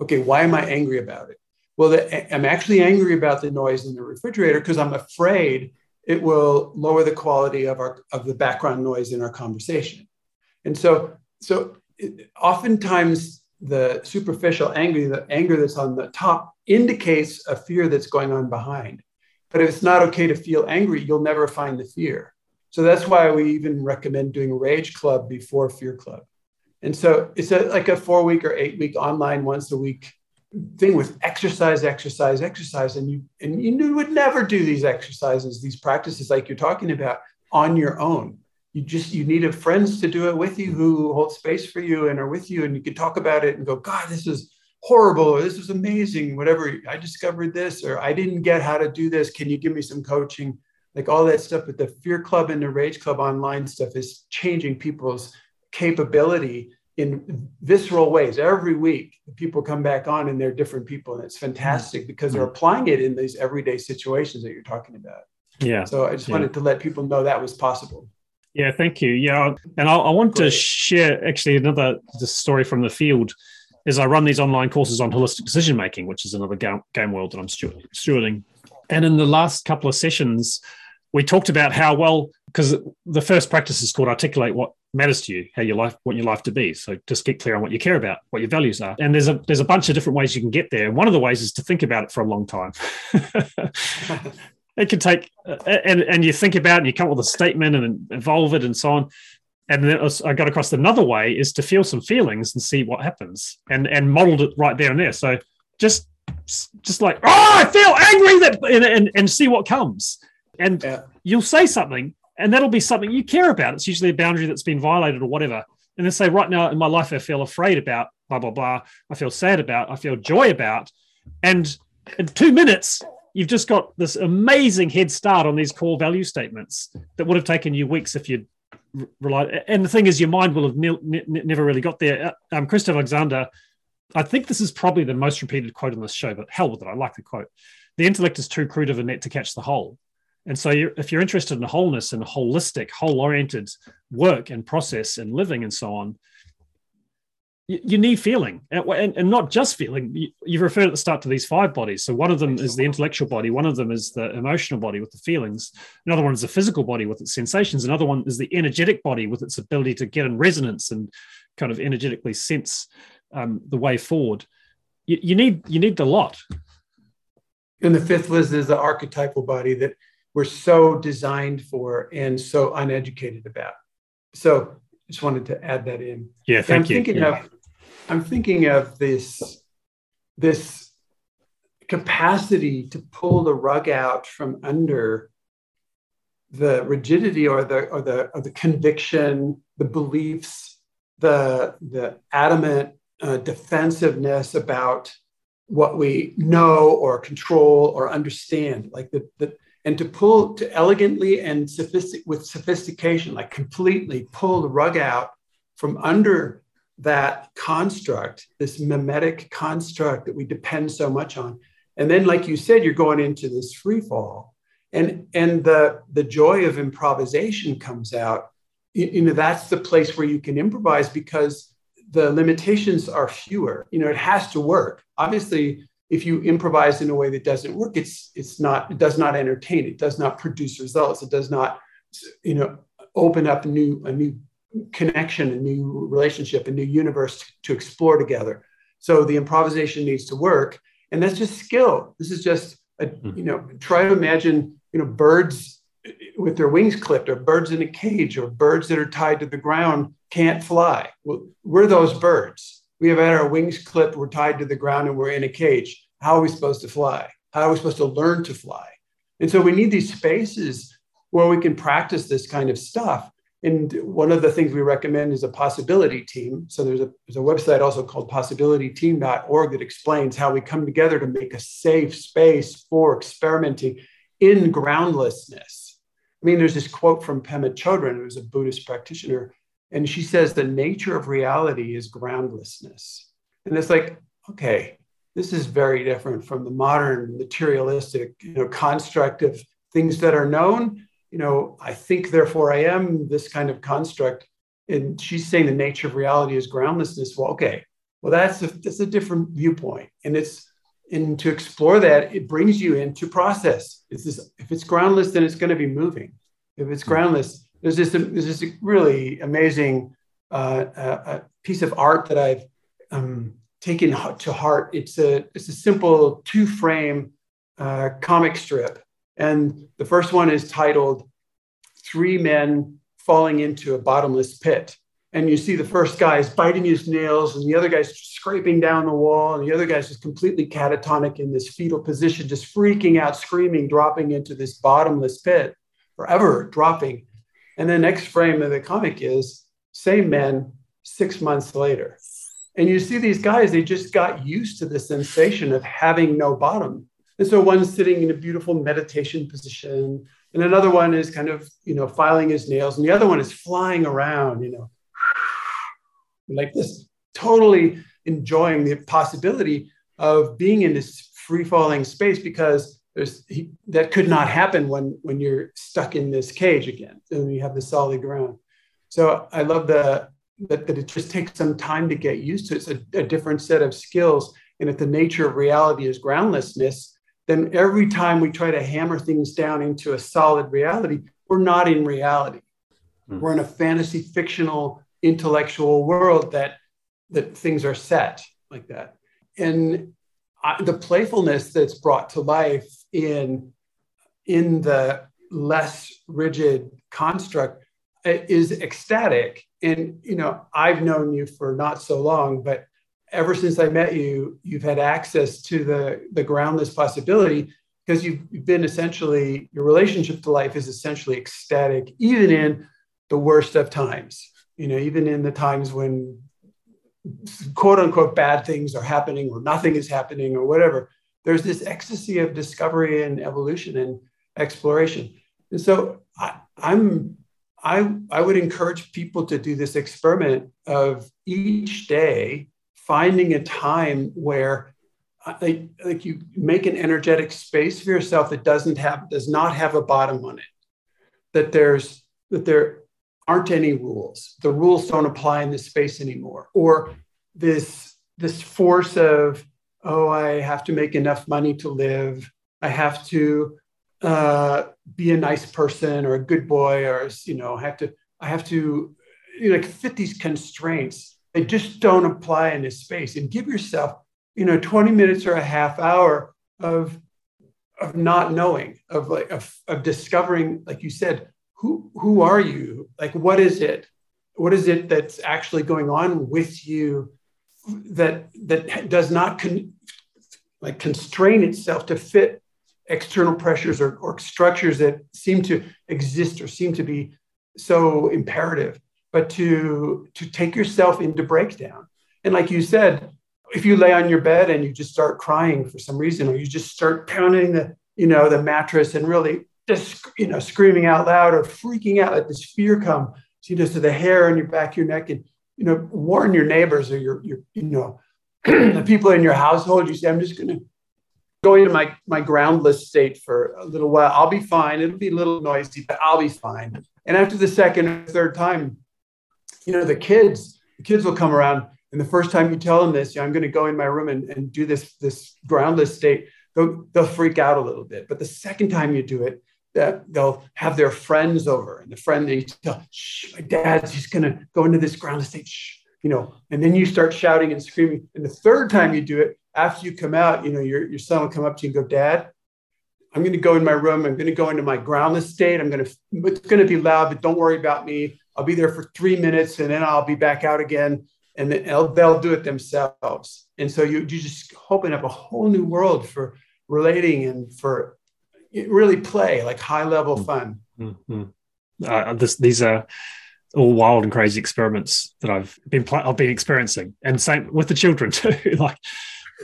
Okay, why am I angry about it? Well, the, I'm actually angry about the noise in the refrigerator because I'm afraid it will lower the quality of our of the background noise in our conversation. And so, so it, oftentimes the superficial anger, the anger that's on the top indicates a fear that's going on behind. But if it's not okay to feel angry, you'll never find the fear. So that's why we even recommend doing Rage Club before Fear Club. And so it's a, like a four week or eight week online once a week thing with exercise, exercise, exercise, and you and you would never do these exercises, these practices like you're talking about on your own. You just you need friends to do it with you who hold space for you and are with you, and you can talk about it and go, God, this is horrible, or this is amazing, whatever. I discovered this, or I didn't get how to do this. Can you give me some coaching? Like all that stuff. But the Fear Club and the Rage Club online stuff is changing people's capability in visceral ways. Every week people come back on and they're different people and it's mm-hmm. fantastic because they're mm-hmm. applying it in these everyday situations that you're talking about. Yeah. So i just yeah. wanted to let people know that was possible. Yeah thank you. Yeah and i, I want Great. to share actually another story from the field is i run these online courses on holistic decision making which is another game, game world that i'm stewarding. And in the last couple of sessions we talked about how well because the first practice is called articulate what matters to you, how your life, want your life to be. So just get clear on what you care about, what your values are. And there's a there's a bunch of different ways you can get there. And one of the ways is to think about it for a long time. it can take and and you think about it and you come up with a statement and evolve it and so on. And then I got across another way is to feel some feelings and see what happens and and modeled it right there and there. So just just like oh I feel angry that and, and, and see what comes. And yeah. you'll say something and that'll be something you care about. It's usually a boundary that's been violated or whatever. And then say, right now in my life, I feel afraid about blah, blah, blah. I feel sad about, I feel joy about. And in two minutes, you've just got this amazing head start on these core value statements that would have taken you weeks if you'd relied. And the thing is, your mind will have ne- ne- never really got there. Uh, um, Christopher Alexander, I think this is probably the most repeated quote on this show, but hell with it. I like the quote. The intellect is too crude of a net to catch the whole. And so, you're, if you're interested in wholeness and holistic, whole oriented work and process and living and so on, you, you need feeling and, and, and, not just feeling. You, you referred at the start to these five bodies. So, one of them is the intellectual body, one of them is the emotional body with the feelings, another one is the physical body with its sensations, another one is the energetic body with its ability to get in resonance and kind of energetically sense um, the way forward. You, you need you need the lot. And the fifth was is the archetypal body that we're so designed for and so uneducated about. So just wanted to add that in. Yeah, thank I'm you. Thinking yeah. of, I'm thinking of this, this capacity to pull the rug out from under the rigidity or the or the or the conviction, the beliefs, the the adamant uh, defensiveness about what we know or control or understand, like the, the and to pull to elegantly and sophistic with sophistication, like completely pull the rug out from under that construct, this mimetic construct that we depend so much on. And then, like you said, you're going into this free fall. And, and the, the joy of improvisation comes out. You, you know, that's the place where you can improvise because the limitations are fewer. You know, it has to work. Obviously, if you improvise in a way that doesn't work, it's it's not it does not entertain, it does not produce results, it does not you know open up a new a new connection, a new relationship, a new universe to explore together. So the improvisation needs to work, and that's just skill. This is just a, hmm. you know try to imagine you know birds with their wings clipped, or birds in a cage, or birds that are tied to the ground can't fly. Well, we're those birds we have had our wings clipped, we're tied to the ground, and we're in a cage. How are we supposed to fly? How are we supposed to learn to fly? And so we need these spaces where we can practice this kind of stuff. And one of the things we recommend is a possibility team. So there's a, there's a website also called possibilityteam.org that explains how we come together to make a safe space for experimenting in groundlessness. I mean, there's this quote from Pema Chodron, who's a Buddhist practitioner, and she says the nature of reality is groundlessness. And it's like, okay, this is very different from the modern materialistic, you know, construct of things that are known. You know, I think, therefore I am this kind of construct. And she's saying the nature of reality is groundlessness. Well, okay, well, that's a, that's a different viewpoint. And it's, and to explore that, it brings you into process. It's this, if it's groundless, then it's going to be moving. If it's hmm. groundless, there's this there's this really amazing uh, uh, piece of art that I've um, taken to heart. It's a it's a simple two frame uh, comic strip, and the first one is titled Three Men Falling into a Bottomless Pit." And you see the first guy is biting his nails, and the other guy's scraping down the wall, and the other guy's just completely catatonic in this fetal position, just freaking out, screaming, dropping into this bottomless pit, forever dropping and the next frame of the comic is same men six months later. And you see these guys, they just got used to the sensation of having no bottom. And so one's sitting in a beautiful meditation position, and another one is kind of, you know, filing his nails, and the other one is flying around, you know, like this, totally enjoying the possibility of being in this free falling space because there's he, that could not happen when when you're stuck in this cage again and you have the solid ground so i love the that, that it just takes some time to get used to it's a, a different set of skills and if the nature of reality is groundlessness then every time we try to hammer things down into a solid reality we're not in reality. Mm. We're in a fantasy fictional intellectual world that that things are set like that. And I, the playfulness that's brought to life in in the less rigid construct is ecstatic. And you know, I've known you for not so long, but ever since I met you, you've had access to the the groundless possibility because you've, you've been essentially your relationship to life is essentially ecstatic, even in the worst of times. You know, even in the times when quote unquote bad things are happening or nothing is happening or whatever. There's this ecstasy of discovery and evolution and exploration. And so I, I'm I, I would encourage people to do this experiment of each day finding a time where uh, like, like you make an energetic space for yourself that doesn't have does not have a bottom on it that there's that there aren't any rules the rules don't apply in this space anymore or this this force of oh i have to make enough money to live. I have to uh, be a nice person or a good boy or you know I have to i have to you know, like fit these constraints they just don't apply in this space. And give yourself you know 20 minutes or a half hour of of not knowing of like of, of discovering like you said who who are you? Like what is it? What is it that's actually going on with you that that does not con, like constrain itself to fit external pressures or, or structures that seem to exist or seem to be so imperative but to to take yourself into breakdown. And like you said if you lay on your bed and you just start crying for some reason or you just start pounding the you know the mattress and really just you know screaming out loud or freaking out let this fear come you know to the hair on your back your neck and you know warn your neighbors or your your you know the people in your household. You say i'm just going to go into my my groundless state for a little while. I'll be fine. It'll be a little noisy but i'll be fine. And after the second or third time you know the kids the kids will come around. And the first time you tell them this, I'm going to go in my room and, and do this, this groundless state, they'll, they'll freak out a little bit. But the second time you do it, that they'll have their friends over and the friend they tell, shh, my dad's just to go into this groundless state, shh, you know, and then you start shouting and screaming. And the third time you do it, after you come out, you know, your, your son will come up to you and go, dad, I'm going to go in my room. I'm going to go into my groundless state. I'm going to, it's going to be loud, but don't worry about me. I'll be there for three minutes and then I'll be back out again and they'll, they'll do it themselves. And so you, you just open up a whole new world for relating and for really play, like high level mm-hmm. fun. Mm-hmm. Uh, this, these are all wild and crazy experiments that I've been pl- I've been experiencing, and same with the children too. like,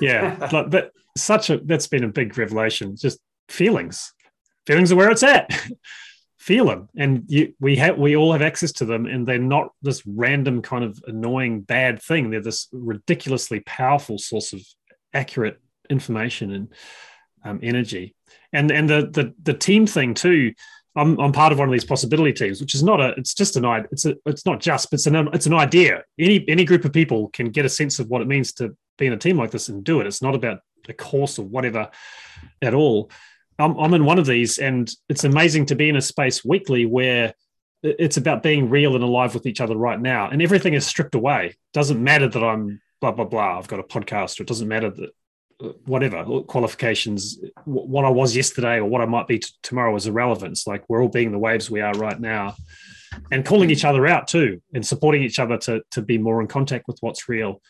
yeah, like that. Such a that's been a big revelation. Just feelings, feelings are where it's at. feel them and you, we have we all have access to them and they're not this random kind of annoying bad thing they're this ridiculously powerful source of accurate information and um, energy and and the, the the team thing too I'm, I'm part of one of these possibility teams which is not a it's just an idea it's a it's not just but it's an it's an idea any any group of people can get a sense of what it means to be in a team like this and do it it's not about a course or whatever at all I'm, I'm in one of these, and it's amazing to be in a space weekly where it's about being real and alive with each other right now, and everything is stripped away. It doesn't matter that I'm blah blah blah. I've got a podcast, or it doesn't matter that whatever qualifications, what I was yesterday or what I might be t- tomorrow is irrelevant. Like we're all being the waves we are right now, and calling each other out too, and supporting each other to to be more in contact with what's real.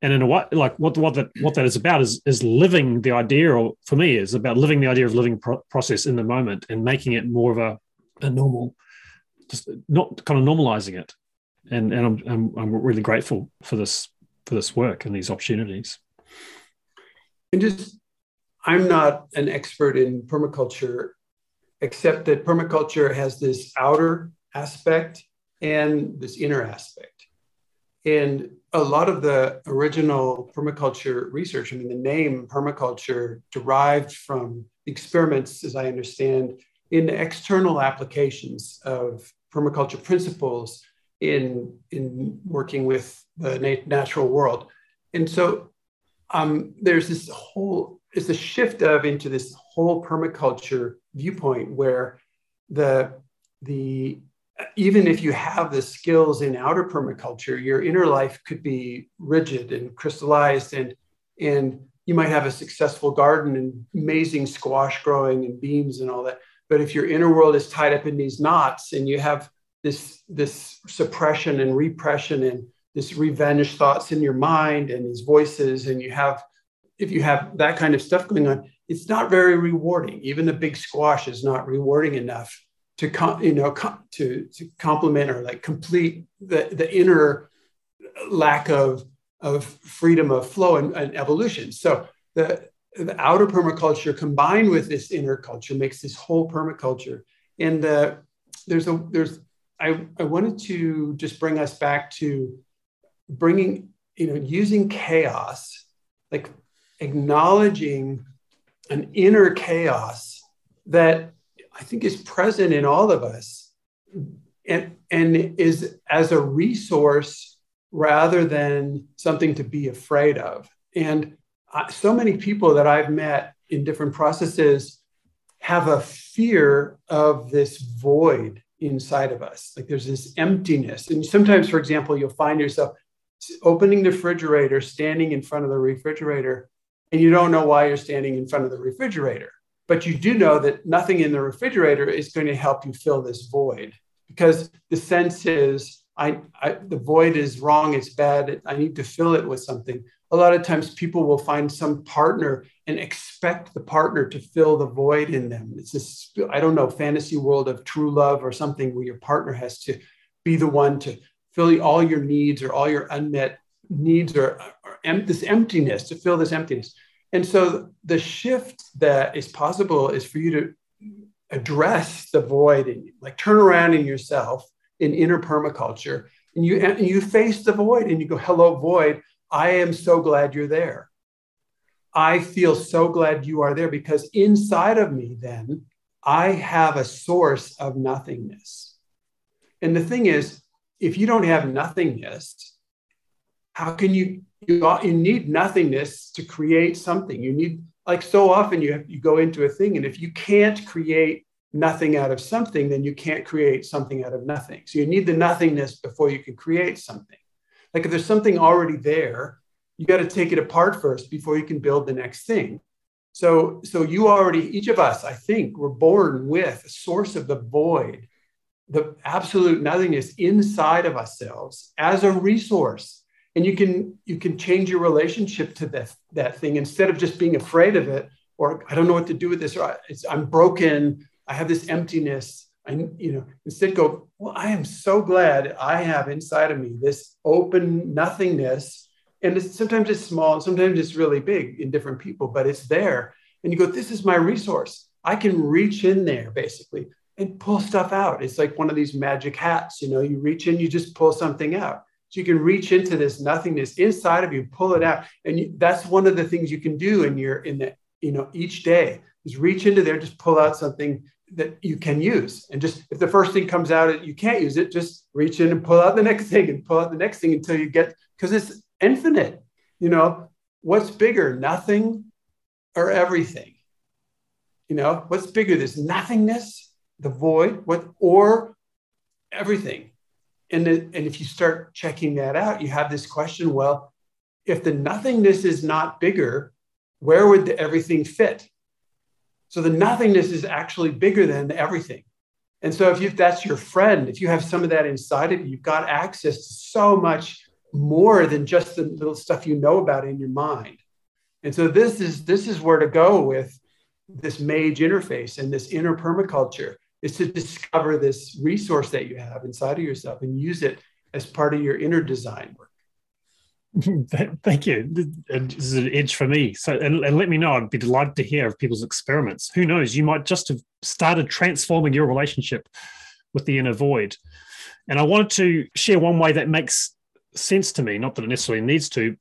And in a way like what what that what that is about is is living the idea or for me is about living the idea of living pro- process in the moment and making it more of a, a normal just not kind of normalizing it. And and I'm, I'm i'm really grateful for this for this work and these opportunities and just i'm not an expert in permaculture except that permaculture has this outer aspect and this inner aspect and a lot of the original permaculture research, I mean, the name permaculture derived from experiments, as I understand, in external applications of permaculture principles in, in working with the natural world. And so um, there's this whole, it's a shift of into this whole permaculture viewpoint where the the even if you have the skills in outer permaculture, your inner life could be rigid and crystallized, and and you might have a successful garden and amazing squash growing and beans and all that. But if your inner world is tied up in these knots and you have this this suppression and repression and this revenge thoughts in your mind and these voices, and you have if you have that kind of stuff going on, it's not very rewarding. Even the big squash is not rewarding enough to you know to to complement or like complete the the inner lack of of freedom of flow and, and evolution. So the the outer permaculture combined with this inner culture makes this whole permaculture. And uh, there's a there's I, I wanted to just bring us back to bringing you know using chaos like acknowledging an inner chaos that I think is present in all of us and, and is as a resource rather than something to be afraid of. And so many people that I've met in different processes have a fear of this void inside of us. Like there's this emptiness. And sometimes, for example, you'll find yourself opening the refrigerator, standing in front of the refrigerator, and you don't know why you're standing in front of the refrigerator. But you do know that nothing in the refrigerator is going to help you fill this void because the sense is I, I, the void is wrong, it's bad, I need to fill it with something. A lot of times people will find some partner and expect the partner to fill the void in them. It's this, I don't know, fantasy world of true love or something where your partner has to be the one to fill all your needs or all your unmet needs or, or em- this emptiness, to fill this emptiness. And so the shift that is possible is for you to address the void and like turn around in yourself in inner permaculture and you and you face the void and you go hello void i am so glad you're there. I feel so glad you are there because inside of me then i have a source of nothingness. And the thing is if you don't have nothingness how can you you, uh, you need nothingness to create something. You need, like so often, you, have, you go into a thing, and if you can't create nothing out of something, then you can't create something out of nothing. So you need the nothingness before you can create something. Like if there's something already there, you got to take it apart first before you can build the next thing. So, so you already, each of us, I think, were born with a source of the void, the absolute nothingness inside of ourselves as a resource. And you can you can change your relationship to that that thing instead of just being afraid of it or i don't know what to do with this or i'm broken. I have this emptiness. I you know instead go well i am so glad i have inside of me this open nothingness. And it's, sometimes it's small and sometimes it's really big in different people but it's there. And you go this is my resource. I can reach in there basically and pull stuff out it's like one of these magic hats you know you reach in you just pull something out so you can reach into this nothingness inside of you, pull it out. And you, that's one of the things you can do in your, in the, you know, each day is reach into there, just pull out something that you can use. And just if the first thing comes out, you can't use it, just reach in and pull out the next thing and pull out the next thing until you get, because it's infinite. You know, what's bigger, nothing or everything? You know, what's bigger, this nothingness, the void, what, or everything? and, and if you start checking that out, you have this question well, if the nothingness is not bigger, where would the everything fit? So the nothingness is actually bigger than everything. And so if you, that's your friend, if you have some of that inside of you, you've got access to so much more than just the little stuff you know about in your mind. And so this is this is where to go with this mage interface and this inner permaculture is to discover this resource that you have inside of yourself and use it as part of your inner design work. Thank you. This is an edge for me. So, and, and, let me know. I'd be delighted to hear of people's experiments. Who knows? You might just have started transforming your relationship with the inner void. And I wanted to share one way that makes sense to me. Not that it necessarily needs to,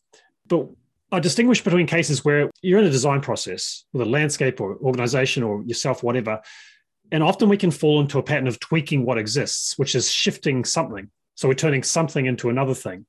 but I distinguish between cases where you're in a design process with a landscape or organization or yourself, whatever, and often we can fall into a pattern of tweaking what exists, which is shifting something. So we're turning something into another thing.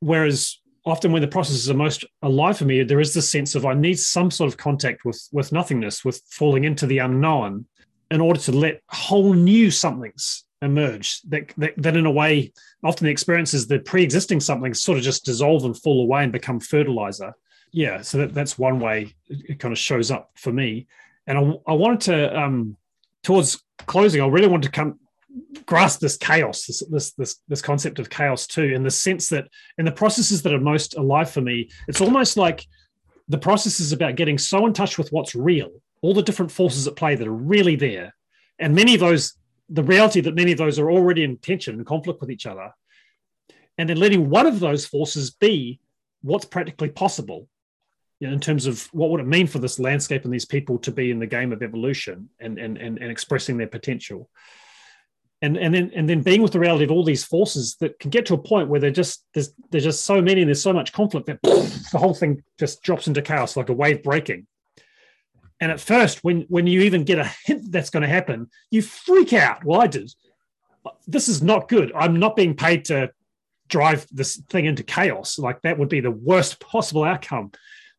Whereas often when the processes are most alive for me, there is this sense of I need some sort of contact with with nothingness, with falling into the unknown. in order to let whole new somethings emerge that, that, that in a way often the experience is the pre-existing somethings sort of just dissolve and fall away and become fertilizer yeah so that, that's one way it kind of shows up for me and i, I wanted to um towards closing i really want to come grasp this chaos this, this this this concept of chaos too in the sense that in the processes that are most alive for me it's almost like the process is about getting so in touch with what's real all the different forces at play that are really there and many of those the reality that many of those are already in tension and conflict with each other and then letting one of those forces be what's practically possible you know, in terms of what would it mean for this landscape and these people to be in the game of evolution and and and, and expressing their potential. And and then and then being with the reality of all these forces that can get to a point where they're just there's there's just so many and there's so much conflict that the whole thing just drops into chaos like a wave breaking. And at first when when you even get a hint that's going to happen you freak out. Well i did this is not good. I'm not being paid to drive this thing into chaos. Like that would be the worst possible outcome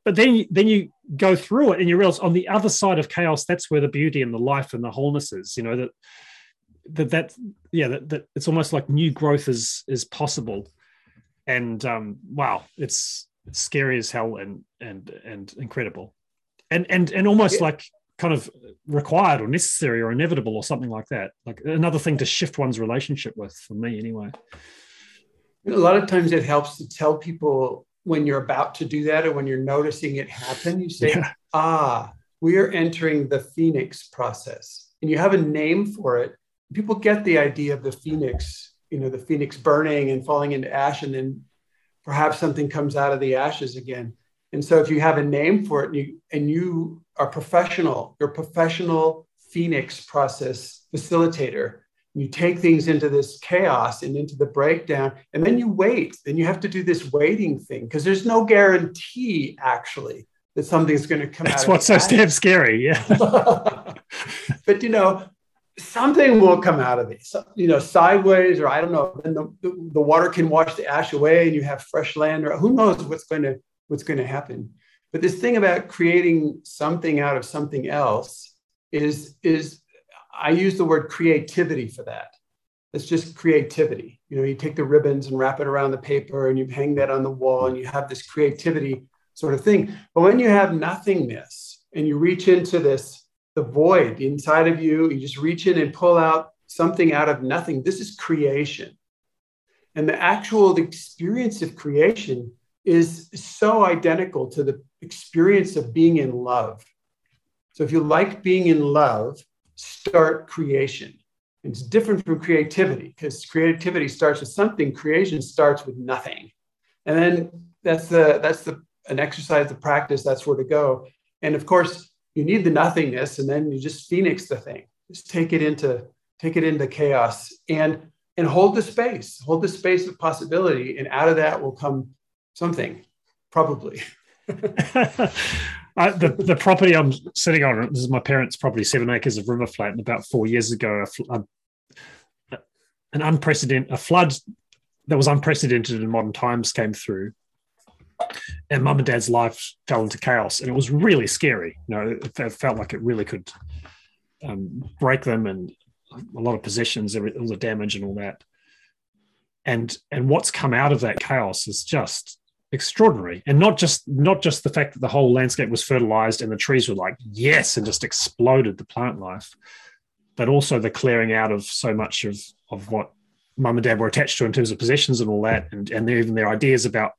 but then then you go through it and you realize on the other side of chaos that's where the beauty and the life and the wholeness is you know that that that yeah that, that it's almost like new growth is is possible. And um wow it's, it's scary as hell and and and incredible. And and and almost yeah. like kind of required or necessary or inevitable or something like that. Like another thing to shift one's relationship with for me anyway. A lot of times it helps to tell people when you're about to do that or when you're noticing it happen you say yeah. ah we are entering the phoenix process and you have a name for it people get the idea of the phoenix, you know, the phoenix burning and falling into ash, and then perhaps something comes out of the ashes again. And so, if you have a name for it, and you, and you are professional, you're a professional phoenix process facilitator. You take things into this chaos and into the breakdown, and then you wait. Then you have to do this waiting thing because there's no guarantee actually that something's going to come out. That's what's so damn scary. Yeah. but you know, something will come out of it, so, you know, sideways, or I don't know. Then the, the, the, water can wash the ash away, and you have fresh land, or who knows what's going to what's going to happen. But this thing about creating something out of something else is is I use the word creativity for that. It's just creativity. You know, you take the ribbons and wrap it around the paper, and you hang that on the wall, and you have this creativity sort of thing. But when you have nothingness and you reach into this the void inside of you. You just reach in and pull out something out of nothing. This is creation. And the actual experience of creation is so identical to the experience of being in love. So if you like being in love, start creation. It's different from creativity because creativity starts with something, creation starts with nothing. And then that's the that's the an exercise, the practice, that's where to go. And of course, you need the nothingness and then you just phoenix the thing just take it into take it into chaos and and hold the space hold the space of possibility and out of that will come something probably I, the, the property I'm sitting on, this is my parents' property, seven acres of river flat. And about four years ago, a, a, an unprecedented, a flood that was unprecedented in modern times came through and mum and dad's life fell into chaos and it was really scary you know it, felt like it really could um, break them and a lot of possessions all the damage and all that and and what's come out of that chaos is just extraordinary and not just not just the fact that the whole landscape was fertilized and the trees were like yes and just exploded the plant life but also the clearing out of so much of of what mum and dad were attached to in terms of possessions and all that and and even their ideas about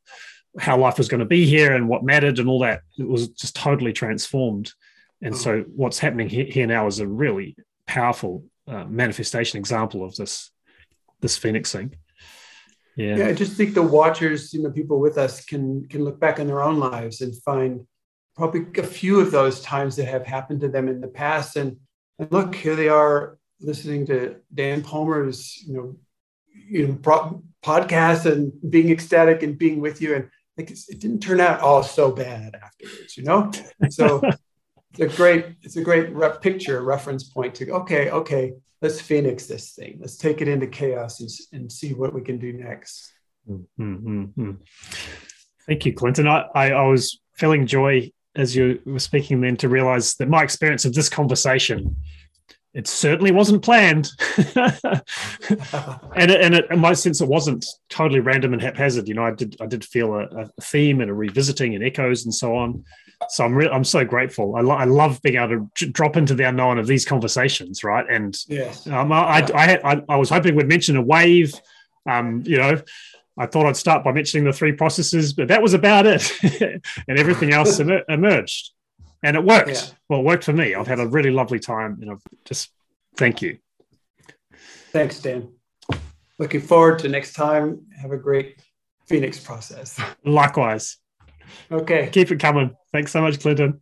how life was going to be here and what mattered and all that. It was just totally transformed. And so, what's happening here now is a really powerful uh, manifestation example of this this phoenix thing. Yeah. yeah, I just think the watchers, you know, people with us can can look back in their own lives and find probably a few of those times that have happened to them in the past. And, and look, here they are listening to Dan Palmer's, you know, you know, podcast and being ecstatic and being with you. And like it didn't turn out all so bad afterwards, you know? So it's a great, it's a great rep picture, reference point to, okay, okay, let's phoenix this thing. Let's take it into chaos and, and see what we can do next. Mm-hmm. Thank you, Clinton. I, I, I was feeling joy as you were speaking then to realize that my experience of this conversation it certainly wasn't planned. and it, and it, in my sense, it wasn't totally random and haphazard. You know, I did I did feel a, a theme and a revisiting and echoes and so on. So I'm re- I'm so grateful. I, lo- I love being able to drop into the unknown of these conversations, right? And yes, um, I, I, I, I, was hoping we'd mention a wave. Um, you know, I thought I'd start by mentioning the three processes, but that was about it, and everything else emerged and it worked. Yeah. Well, it worked for me. I've had a really lovely time, and I've just thank you. Thanks, Dan. Looking forward to next time. Have a great Phoenix process. Likewise. Okay. Keep it coming. Thanks so much, Clinton.